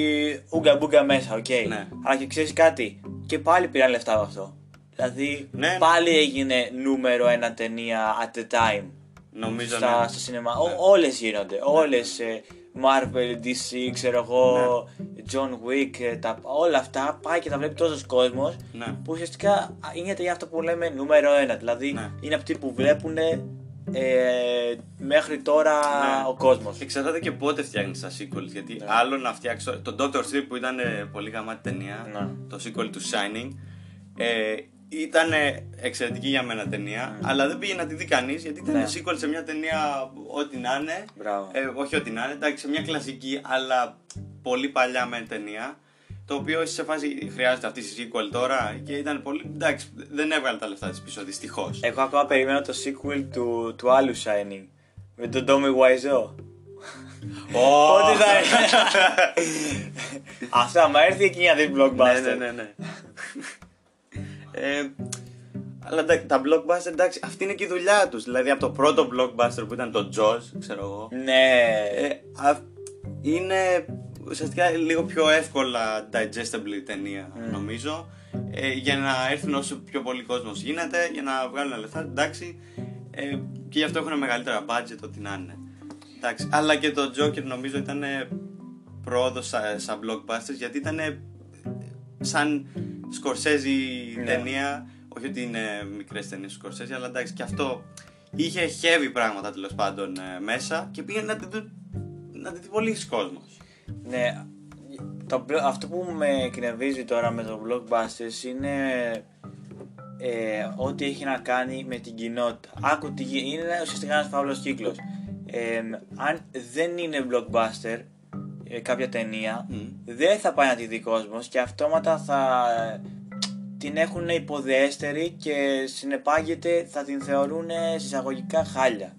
ούγκα μπούγκα μέσα, οκ. Ναι. Αλλά και ξέρεις κάτι, και πάλι πήραν λεφτά από αυτό. Δηλαδή Ναι. πάλι έγινε νούμερο ένα ταινία at the time Νομίζω στα, ναι. στο σινεμά. Ναι. Ο- όλες γίνονται. Όλες. ε, Marvel, DC, ξέρω εγώ, John Wick, ε, τα, όλα αυτά πάει και τα βλέπει τόσος κόσμος Ναι. που ουσιαστικά α, είναι για αυτό που λέμε νούμερο ένα. Δηλαδή Ναι. είναι αυτοί που βλέπουν ε, μέχρι τώρα Ναι. ο κόσμος. Εξαρτάται και πότε φτιάχνεις τα sequels. Γιατί Ναι. άλλο να φτιάξει. Το Doctor Sleep που ήταν ε, πολύ γαμάτη ταινία, Ναι. το sequel του Shining, ε, ήταν εξαιρετική για μένα ταινία, αλλά δεν πήγε να τη δει κανείς γιατί ήταν Ναι. sequel σε μια ταινία ό,τι να είναι. Μπράβο. Ε, όχι ό,τι να είναι, εντάξει, σε μια κλασική αλλά πολύ παλιά με ταινία. Το οποίο σε φάση χρειάζεται αυτή η sequel τώρα; Και ήταν πολύ. Εντάξει, δεν έβγαλε τα λεφτά της πίσω, δυστυχώς. Εγώ ακόμα περιμένω το sequel του, του άλλου Shining με τον Tommy Wiseau. Ό,τι θα Αυτό άμα έρθει εκεί να δει blockbuster. ναι, ναι, ναι, ναι. Ε, αλλά εντάξει, τα blockbuster, εντάξει, αυτή είναι και η δουλειά τους. Δηλαδή από το πρώτο blockbuster που ήταν το Jaws, ξέρω εγώ. Ναι. Ε, α- είναι ουσιαστικά λίγο πιο εύκολα digestible η ταινία, νομίζω. Ε, για να έρθουν όσο πιο πολύ κόσμος γίνεται, για να βγάλουν λεφτά, εντάξει. Ε, και γι' αυτό έχουν μεγαλύτερα budget, ό,τι να είναι. Εντάξει. Αλλά και το Joker νομίζω ήταν πρόοδος σαν, σαν blockbusters, γιατί ήταν σαν Scorsese Ναι. ταινία. Όχι ότι είναι μικρές ταινίες του Scorsese, αλλά εντάξει και αυτό είχε heavy πράγματα τέλος πάντων ε, μέσα και πήγαινε να τη δει, να τη δει πολλοί κόσμος. Ναι, το, μπλο- αυτό που με εκνευρίζει τώρα με το Blockbusters είναι ε, ό,τι έχει να κάνει με την κοινότητα. Άκου τι γι- είναι ουσιαστικά ένας φαύλος κύκλος. Ε, αν δεν είναι Blockbuster ε, κάποια ταινία, Μμ. δεν θα πάει να τη δει κόσμος και αυτόματα θα, την έχουν υποδέστερη και συνεπάγεται θα την θεωρούν συσσαγωγικά χάλια.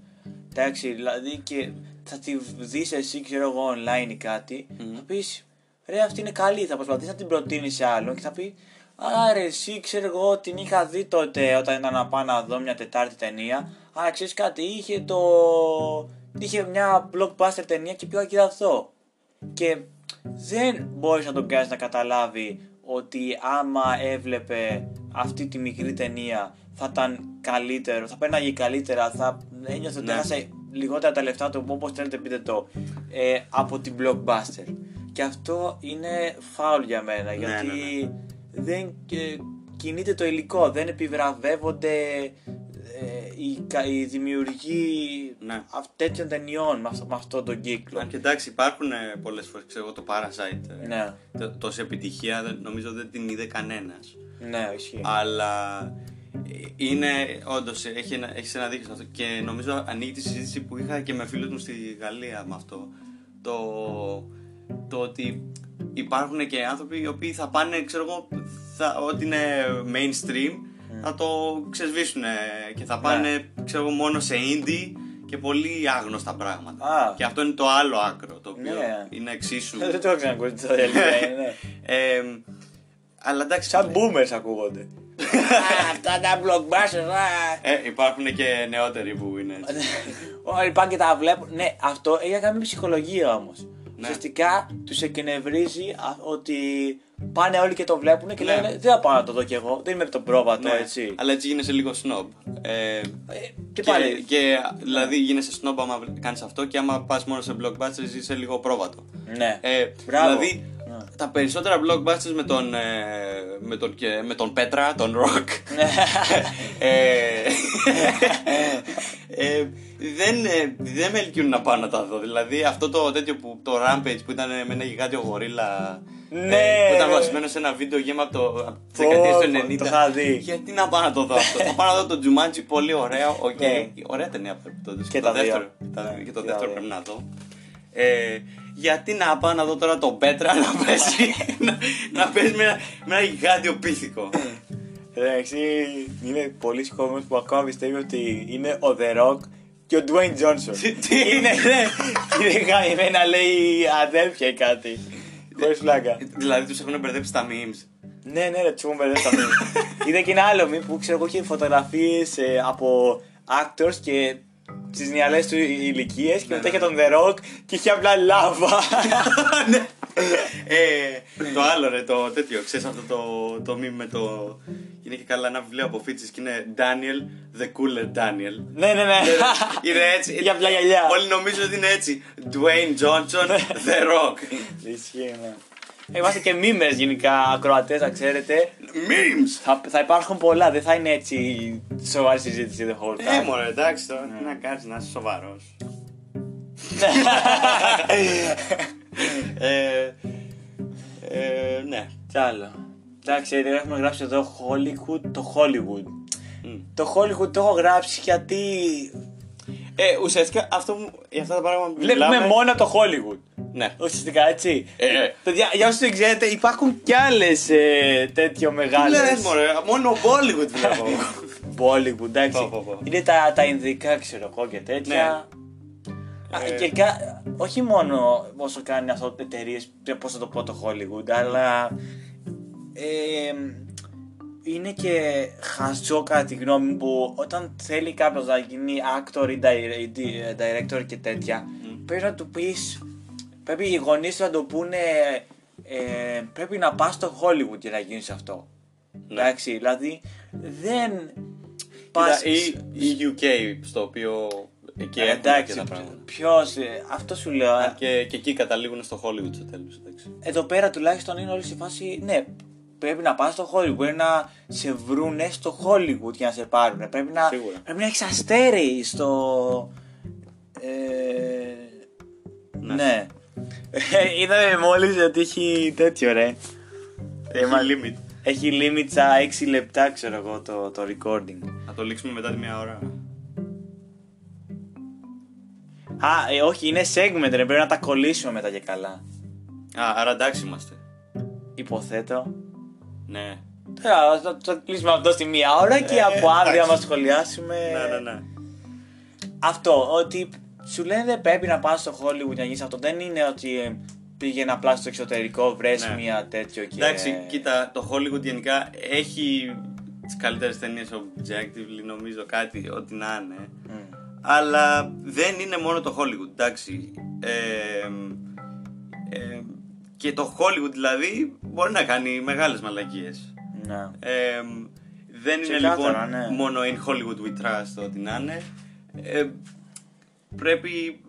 Εντάξει, δηλαδή και θα τη δεις εσύ, ξέρω εγώ, online ή κάτι, Μμμ. θα πεις, ρε αυτή είναι καλή, θα προσπαθείς να την προτείνεις σε άλλον και θα πει, Άρα εσύ ξέρω εγώ την είχα δει τότε όταν ήταν να πάω να δω μια τετάρτη ταινία. Άρα ξέρεις κάτι, είχε το... Είχε μια blockbuster ταινία και πήγα και είδα αυτό. Και δεν μπορείς να τον κάνεις να καταλάβει ότι άμα έβλεπε αυτή τη μικρή ταινία θα ήταν καλύτερο, θα πέρναγε καλύτερα, θα ένιωθε ότι Ναι. έχασε λιγότερα τα λεφτά του, όπως θέλετε πείτε το, ε, από την blockbuster. Και αυτό είναι φάουλ για μένα, γιατί ναι, δεν ε, κινείται το υλικό, δεν επιβραβεύονται ε, οι, κα- οι δημιουργοί Ναι. αυ- τέτοιων ταινιών με, αυτό, με αυτόν τον κύκλο. Αν και εντάξει, υπάρχουν πολλές φορές, ξέρω εγώ, το Parasite. ε, Ναι, τ- Τόση επιτυχία δεν- νομίζω δεν την είδε κανένας. ναι, ισχύει. Αλλά ε, είναι όντως έχει ένα, έχεις ένα δίκιο σε αυτό και νομίζω ανοίγει τη συζήτηση που είχα και με φίλους μου στη Γαλλία με αυτό. Το, το ότι υπάρχουν και άνθρωποι οι οποίοι θα πάνε, ξέρω εγώ, θα, ό,τι είναι mainstream, θα το ξεσβήσουν και θα πάνε, ξέρω εγώ, μόνο σε indie και πολύ άγνωστα πράγματα. Α. Και αυτό είναι το άλλο άκρο, το οποίο Ναι. είναι εξίσου. [LAUGHS] Δεν το έχω ξανακούσει το [LAUGHS] τελείω. ναι. Ε, αλλά εντάξει. Σαν boomers ακούγονται. [LAUGHS] Α, Αυτά τα blockbusters. α. Ε, υπάρχουν και νεότεροι που είναι έτσι. Όλοι πάνε και τα βλέπουν. Ναι, αυτό έχει να κάνει με ψυχολογία όμως. Ναι. Ουσιαστικά τους εκνευρίζει α, ότι πάνε όλοι και το βλέπουν και Ναι. λένε Δεν θα πάω να το δω κι εγώ. Δεν είμαι το πρόβατο Ναι, έτσι. Αλλά έτσι γίνεσαι λίγο snob. Ε, Ε, και, και πάλι. και δηλαδή γίνεσαι snob άμα κάνεις αυτό και άμα πας μόνο σε blockbusters είσαι λίγο πρόβατο. Ναι. Ε, Μπράβο. Δηλαδή Ναι. τα περισσότερα blockbusters με τον, ε, με τον, και- με τον Πέτρα, τον Rock. ε, ε, δεν, ε, δεν με ελκύουν να πάω να τα δω. Δηλαδή αυτό το τέτοιο που το Rampage που ήταν με ένα γιγάντιο γορίλα. Ναι, ε, που ήταν ρε. βασισμένο σε ένα video game από, το, από τις Πω, δεκαετίες του πω, 90. το είχα δει. Γιατί να πάω να το δω αυτό; Θα πάω να δω το Jumanji, πολύ ωραίο. οκ. Ναι. Ωραία ταινία πρέπει τότε. Και το τα δύο. δεύτερο, τα- Ναι, και το και τα δεύτερο δύο. πρέπει να δω. Ε, γιατί να πάω να δω τώρα τον Πέτρα να παίζει, [LAUGHS] να, να παίζει με, ένα, με ένα γιγάντιο πίθηκο. Εντάξει, είναι πολύ συγχωρημένος που ακόμα πιστεύει ότι είναι ο The Rock και ο Dwayne Johnson. Τι- τι; είναι, ναι, [LAUGHS] είναι γαμημένα λέει αδέλφια ή κάτι. Χωρίς πλάκα. δηλαδή τους έχουν μπερδέψει τα memes. Ναι, ναι, ρε, τους έχουμε μπερδέψει τα memes. [LAUGHS] Είδα και ένα άλλο meme που ξέρω εγώ είχε φωτογραφίες από actors και τις μυαλέ του ηλικίες και Ναι, μετά ναι. είχε τον The Rock και είχε απλά λάβα. [LAUGHS] Ναι. [LAUGHS] ε, το άλλο ρε, το τέτοιο, ξέρεις αυτό το, το meme με το... Είναι και καλά ένα βιβλίο από Φίτσις και είναι Daniel, the cooler Daniel. ναι, ναι, ναι. είναι [LAUGHS] έτσι. Για απλά γυαλιά. Όλοι νομίζουν ότι είναι έτσι. Dwayne Johnson, The Rock. Ισχύει, ναι. Είμαστε και μήμες γενικά ακροατές, να ξέρετε. Memes! Θα, θα υπάρχουν πολλά, δεν θα είναι έτσι σοβαρή συζήτηση the whole Ε, time. μωρέ, εντάξει τώρα, τι να κάνεις, να είσαι σοβαρός. ε, ε, ναι. Τι άλλο. Εντάξει, έχουμε γράψει εδώ Hollywood, το Hollywood. Μμ. Το Hollywood το έχω γράψει γιατί Ε, ουσιαστικά αυτό, που- για αυτά τα πράγματα που βλέπουμε μιλάμε- μόνο το Hollywood. Ναι. Ουσιαστικά έτσι. Ε, Παιδιά, για όσου δεν ξέρετε, υπάρχουν κι άλλες ε, τέτοιο τι μεγάλε. λες μωρέ, μόνο Bollywood βλέπω. [LAUGHS] Bollywood, εντάξει. Πω, πω, πω. Είναι τα, τα Ινδικά, ξέρω εγώ και τέτοια. Α, Ε. Και κα- όχι μόνο όσο κάνει αυτό εταιρείες, πώς θα το πω το Hollywood, αλλά ε, είναι και χαζό κατά τη γνώμη μου που όταν θέλει κάποιος να γίνει actor ή di- ή di- director και τέτοια, πρέπει να του πεις. Πρέπει οι γονείς να το πούνε. Ε, πρέπει να πας στο Hollywood για να γίνεις αυτό. Ναι. Εντάξει, δηλαδή δεν Κοίτα, πας... ή, ή UK, στο οποίο εκεί Ε, έχουν εντάξει, αρκετά πράγματα. ποιος, ε, αυτό σου λέω. Αν ε, Και, και εκεί καταλήγουν στο Hollywood στο τέλος, εντάξει. Εδώ πέρα τουλάχιστον είναι όλοι σε φάση, ναι, πρέπει να πας στο Hollywood, πρέπει να σε βρούνε στο Hollywood για να σε πάρουν. Πρέπει να, Σίγουρα. πρέπει να έχεις αστέρι στο... Ε, Ναι. ναι. Ε, Είδαμε μόλις ότι έχει τέτοιο ρε. Έχει μα- limit. Έχει limit στα 6 λεπτά ξέρω εγώ το, το recording. Θα το λήξουμε μετά τη μία ώρα. Α, ε, όχι, είναι segment ρε, πρέπει να τα κολλήσουμε μετά και καλά. Α, άρα εντάξει είμαστε. Υποθέτω. Ναι. Τώρα θα, θα κλείσουμε αυτό στη μία ώρα και Ε, από αύριο εντάξει. άμα σχολιάσουμε. Ναι, ναι, ναι. Αυτό, ότι σου λένε δεν πρέπει να πας στο Hollywood να γίνεις αυτό. Δεν είναι ότι ε, πήγαινε απλά στο εξωτερικό, βρες Ναι. μία τέτοιο και... Εντάξει, κοίτα, το Hollywood γενικά έχει τις καλύτερες ταινίες objectively, νομίζω κάτι, ό,τι να είναι. Μμ. Αλλά δεν είναι μόνο το Hollywood, εντάξει. Ε, ε, και το Hollywood δηλαδή μπορεί να κάνει μεγάλες μαλακίες. Ναι. Ε, δεν είναι Ξεκάθαρα, λοιπόν ναι. μόνο in Hollywood we trust ό,τι να είναι. Ε, πρέπει.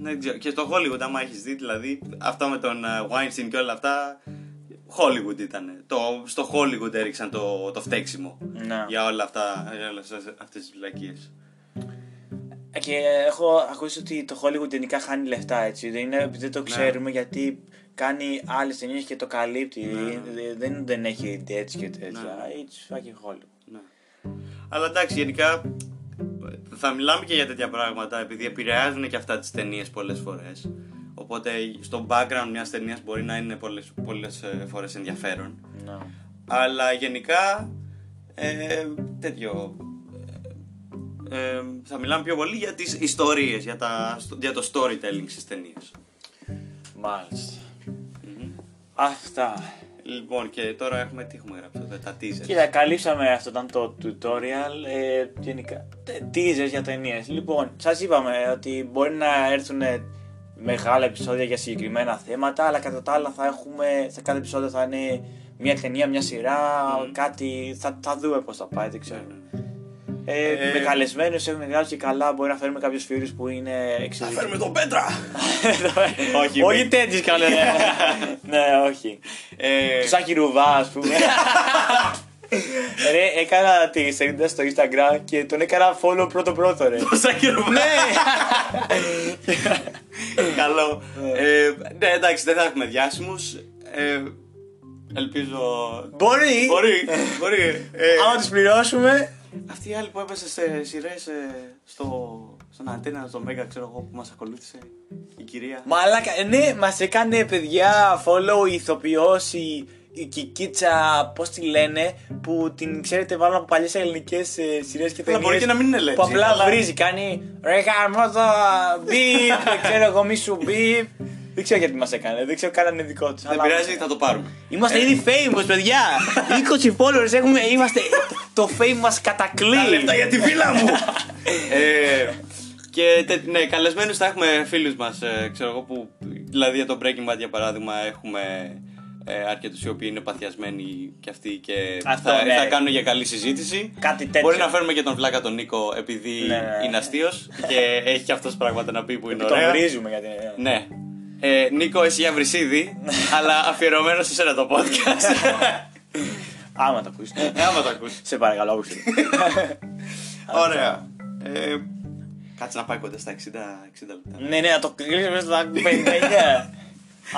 Δεν ξέρω. Και στο Hollywood, άμα έχεις δει, δηλαδή αυτά με τον ε, Weinstein και όλα αυτά. Hollywood ήταν. Το, στο Hollywood έριξαν το, το φταίξιμο Ναι. για όλα αυτά, για όλες αυτές τις βλακίες. Ε, Και έχω ακούσει ότι το Hollywood γενικά χάνει λεφτά έτσι. Δεν, είναι, δεν το ξέρουμε γιατί κάνει άλλες ταινίες και το καλύπτει. Ναι. Δεν, δεν έχει έτσι και τέτοια. Ναι. It's fucking Hollywood. Ναι. Αλλά εντάξει, γενικά θα μιλάμε και για τέτοια πράγματα επειδή επηρεάζουν και αυτά τις ταινίες πολλές φορές. Οπότε στο background μιας ταινίας μπορεί να είναι πολλές, πολλές ε, φορές ενδιαφέρον. Ναι. Αλλά γενικά ε, τέτοιο. ε, ε, θα μιλάμε πιο πολύ για τις ιστορίες, για, τα, για το storytelling στις ταινίες. Μάλιστα. Αυτά. Λοιπόν, και τώρα έχουμε τι έχουμε γράψει εδώ, τα teasers. Κοίτα, καλύψαμε αυτό ήταν το tutorial. Ε, γενικά, τε- teasers για ταινίες. Λοιπόν, σας είπαμε ότι μπορεί να έρθουν μεγάλα επεισόδια για συγκεκριμένα θέματα, αλλά κατά τα άλλα θα έχουμε, σε κάθε επεισόδιο θα είναι μια ταινία, μια σειρά, κάτι. Θα, θα δούμε πώς θα πάει, δεν ξέρω. Ε, Ε, με καλεσμένους έχουμε βγάλει και καλά. Μπορεί να φέρουμε κάποιου φίλου που είναι Θα εξαιρετικοί. φέρουμε τον Πέτρα! [LAUGHS] Όχι, όχι με- τέτοιου καλέ. [LAUGHS] ναι, όχι. Ε, Τους Σάκη Ρουβά, ας πούμε. [LAUGHS] ρε, έκανα τη σελίδα στο Instagram και τον έκανα follow πρώτο πρώτο, ρε. το Σάκη Ρουβά. ναι! Καλό. Ε, ναι, εντάξει, δεν θα έχουμε διάσημους. Ε, ελπίζω. Μπορεί! Μπορεί, μπορεί. Ε, Άμα τους πληρώσουμε. Αυτή η άλλη που έπεσε σε σειρές στο, στον αντένα, στο Μέγα, ξέρω εγώ, που μας ακολούθησε η κυρία. Μαλάκα, ναι, μας έκανε παιδιά follow η ηθοποιός, η, η Κικίτσα, πώς τη λένε, που την ξέρετε βάλουν από παλιές ελληνικές ε, σειρές και Αλλά ταινίες. μπορεί και να μην είναι Που legit, απλά αλλά- βρίζει, κάνει ρε γαμώ το μπιπ, δεν ξέρω εγώ μη σου μπιπ. Δεν ξέρω γιατί μας έκανε, δεν ξέρω καν αν είναι δικό τους. Δεν πειράζει, θα το πάρουμε. Είμαστε ήδη famous, παιδιά! [LAUGHS] 20 followers έχουμε, είμαστε. Το fame μας Τα κατακλεί. λεπτά για τη φίλα μου! ε, και τε- ναι, καλεσμένους θα έχουμε φίλους μας, ε, ξέρω εγώ, που δηλαδή για το Breaking Bad για παράδειγμα έχουμε ε, αρκετούς οι οποίοι είναι παθιασμένοι και αυτοί και Αυτό, θα, ναι. θα κάνουν για καλή συζήτηση. Κάτι τέτοιο. Μπορεί να φέρουμε και τον Βλάκα τον Νίκο επειδή Ναι, ναι. είναι αστείος και έχει και αυτός πράγματα να πει που είναι Τον ωραία. βρίζουμε γιατί. Ναι. Ε, Νίκο, εσύ για βρυσίδι, [LAUGHS] αλλά αφιερωμένος σε σένα το podcast. [LAUGHS] Άμα το ακούσει. Άμα το ακούσει. Σε παρακαλώ, άκουσε. [LAUGHS] Ωραία. Ε, κάτσε να πάει κοντά στα 60, 60 λεπτά. Ναι, ναι, να το κλείσουμε στα 59.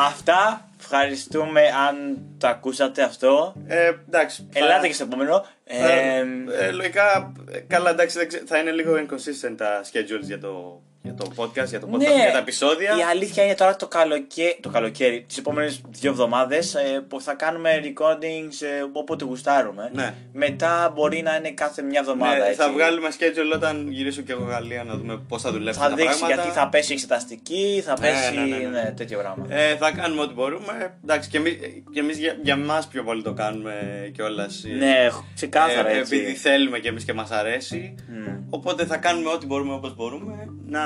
Αυτά. Ευχαριστούμε αν το ακούσατε αυτό. Ε, εντάξει. θα- Ελάτε και στο επόμενο. Ε, Ε, ε, λογικά, ε, καλά εντάξει, δεν ξέ- θα είναι λίγο inconsistent τα schedules για το, για το podcast, για το podcast, ναι, για τα επεισόδια. Η αλήθεια είναι τώρα το καλοκαίρι, το καλοκαίρι τις επόμενες δύο εβδομάδες που θα κάνουμε recordings ε, όποτε γουστάρουμε. Ναι. Μετά μπορεί να είναι κάθε μια εβδομάδα. Ναι, έτσι. θα βγάλουμε schedule όταν γυρίσω και εγώ Γαλλία να δούμε πώς θα δουλέψουν Θα τα δείξει πράγματα. γιατί θα πέσει εξεταστική, θα Ναι, πέσει ναι, ναι, ναι. ναι, τέτοιο πράγμα. Ε, θα κάνουμε ό,τι μπορούμε. Εντάξει, και εμείς, και εμείς για, για μας πιο πολύ το κάνουμε κιόλας. ναι, ξεκάθαρα έτσι. Επειδή θέλουμε κι εμείς και μας αρέσει. Μμ. Οπότε θα κάνουμε ό,τι μπορούμε όπως μπορούμε. Να,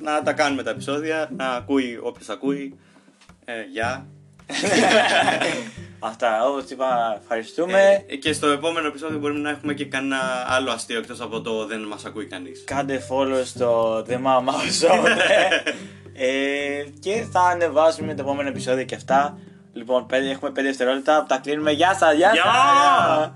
να τα κάνουμε τα επεισόδια, να ακούει όποιος ακούει. Ε, γεια. [LAUGHS] Αυτά, όπως είπα, ευχαριστούμε. Ε, και στο επόμενο επεισόδιο μπορούμε να έχουμε και κανένα άλλο αστείο εκτός από το δεν μας ακούει κανείς. Κάντε follow στο The Mama Show. ναι. ε, και θα ανεβάσουμε το επόμενο επεισόδιο και αυτά. Λοιπόν, πέντε- έχουμε 5 δευτερόλεπτα. Τα κλείνουμε. Γεια σας, γεια Γεια! σας!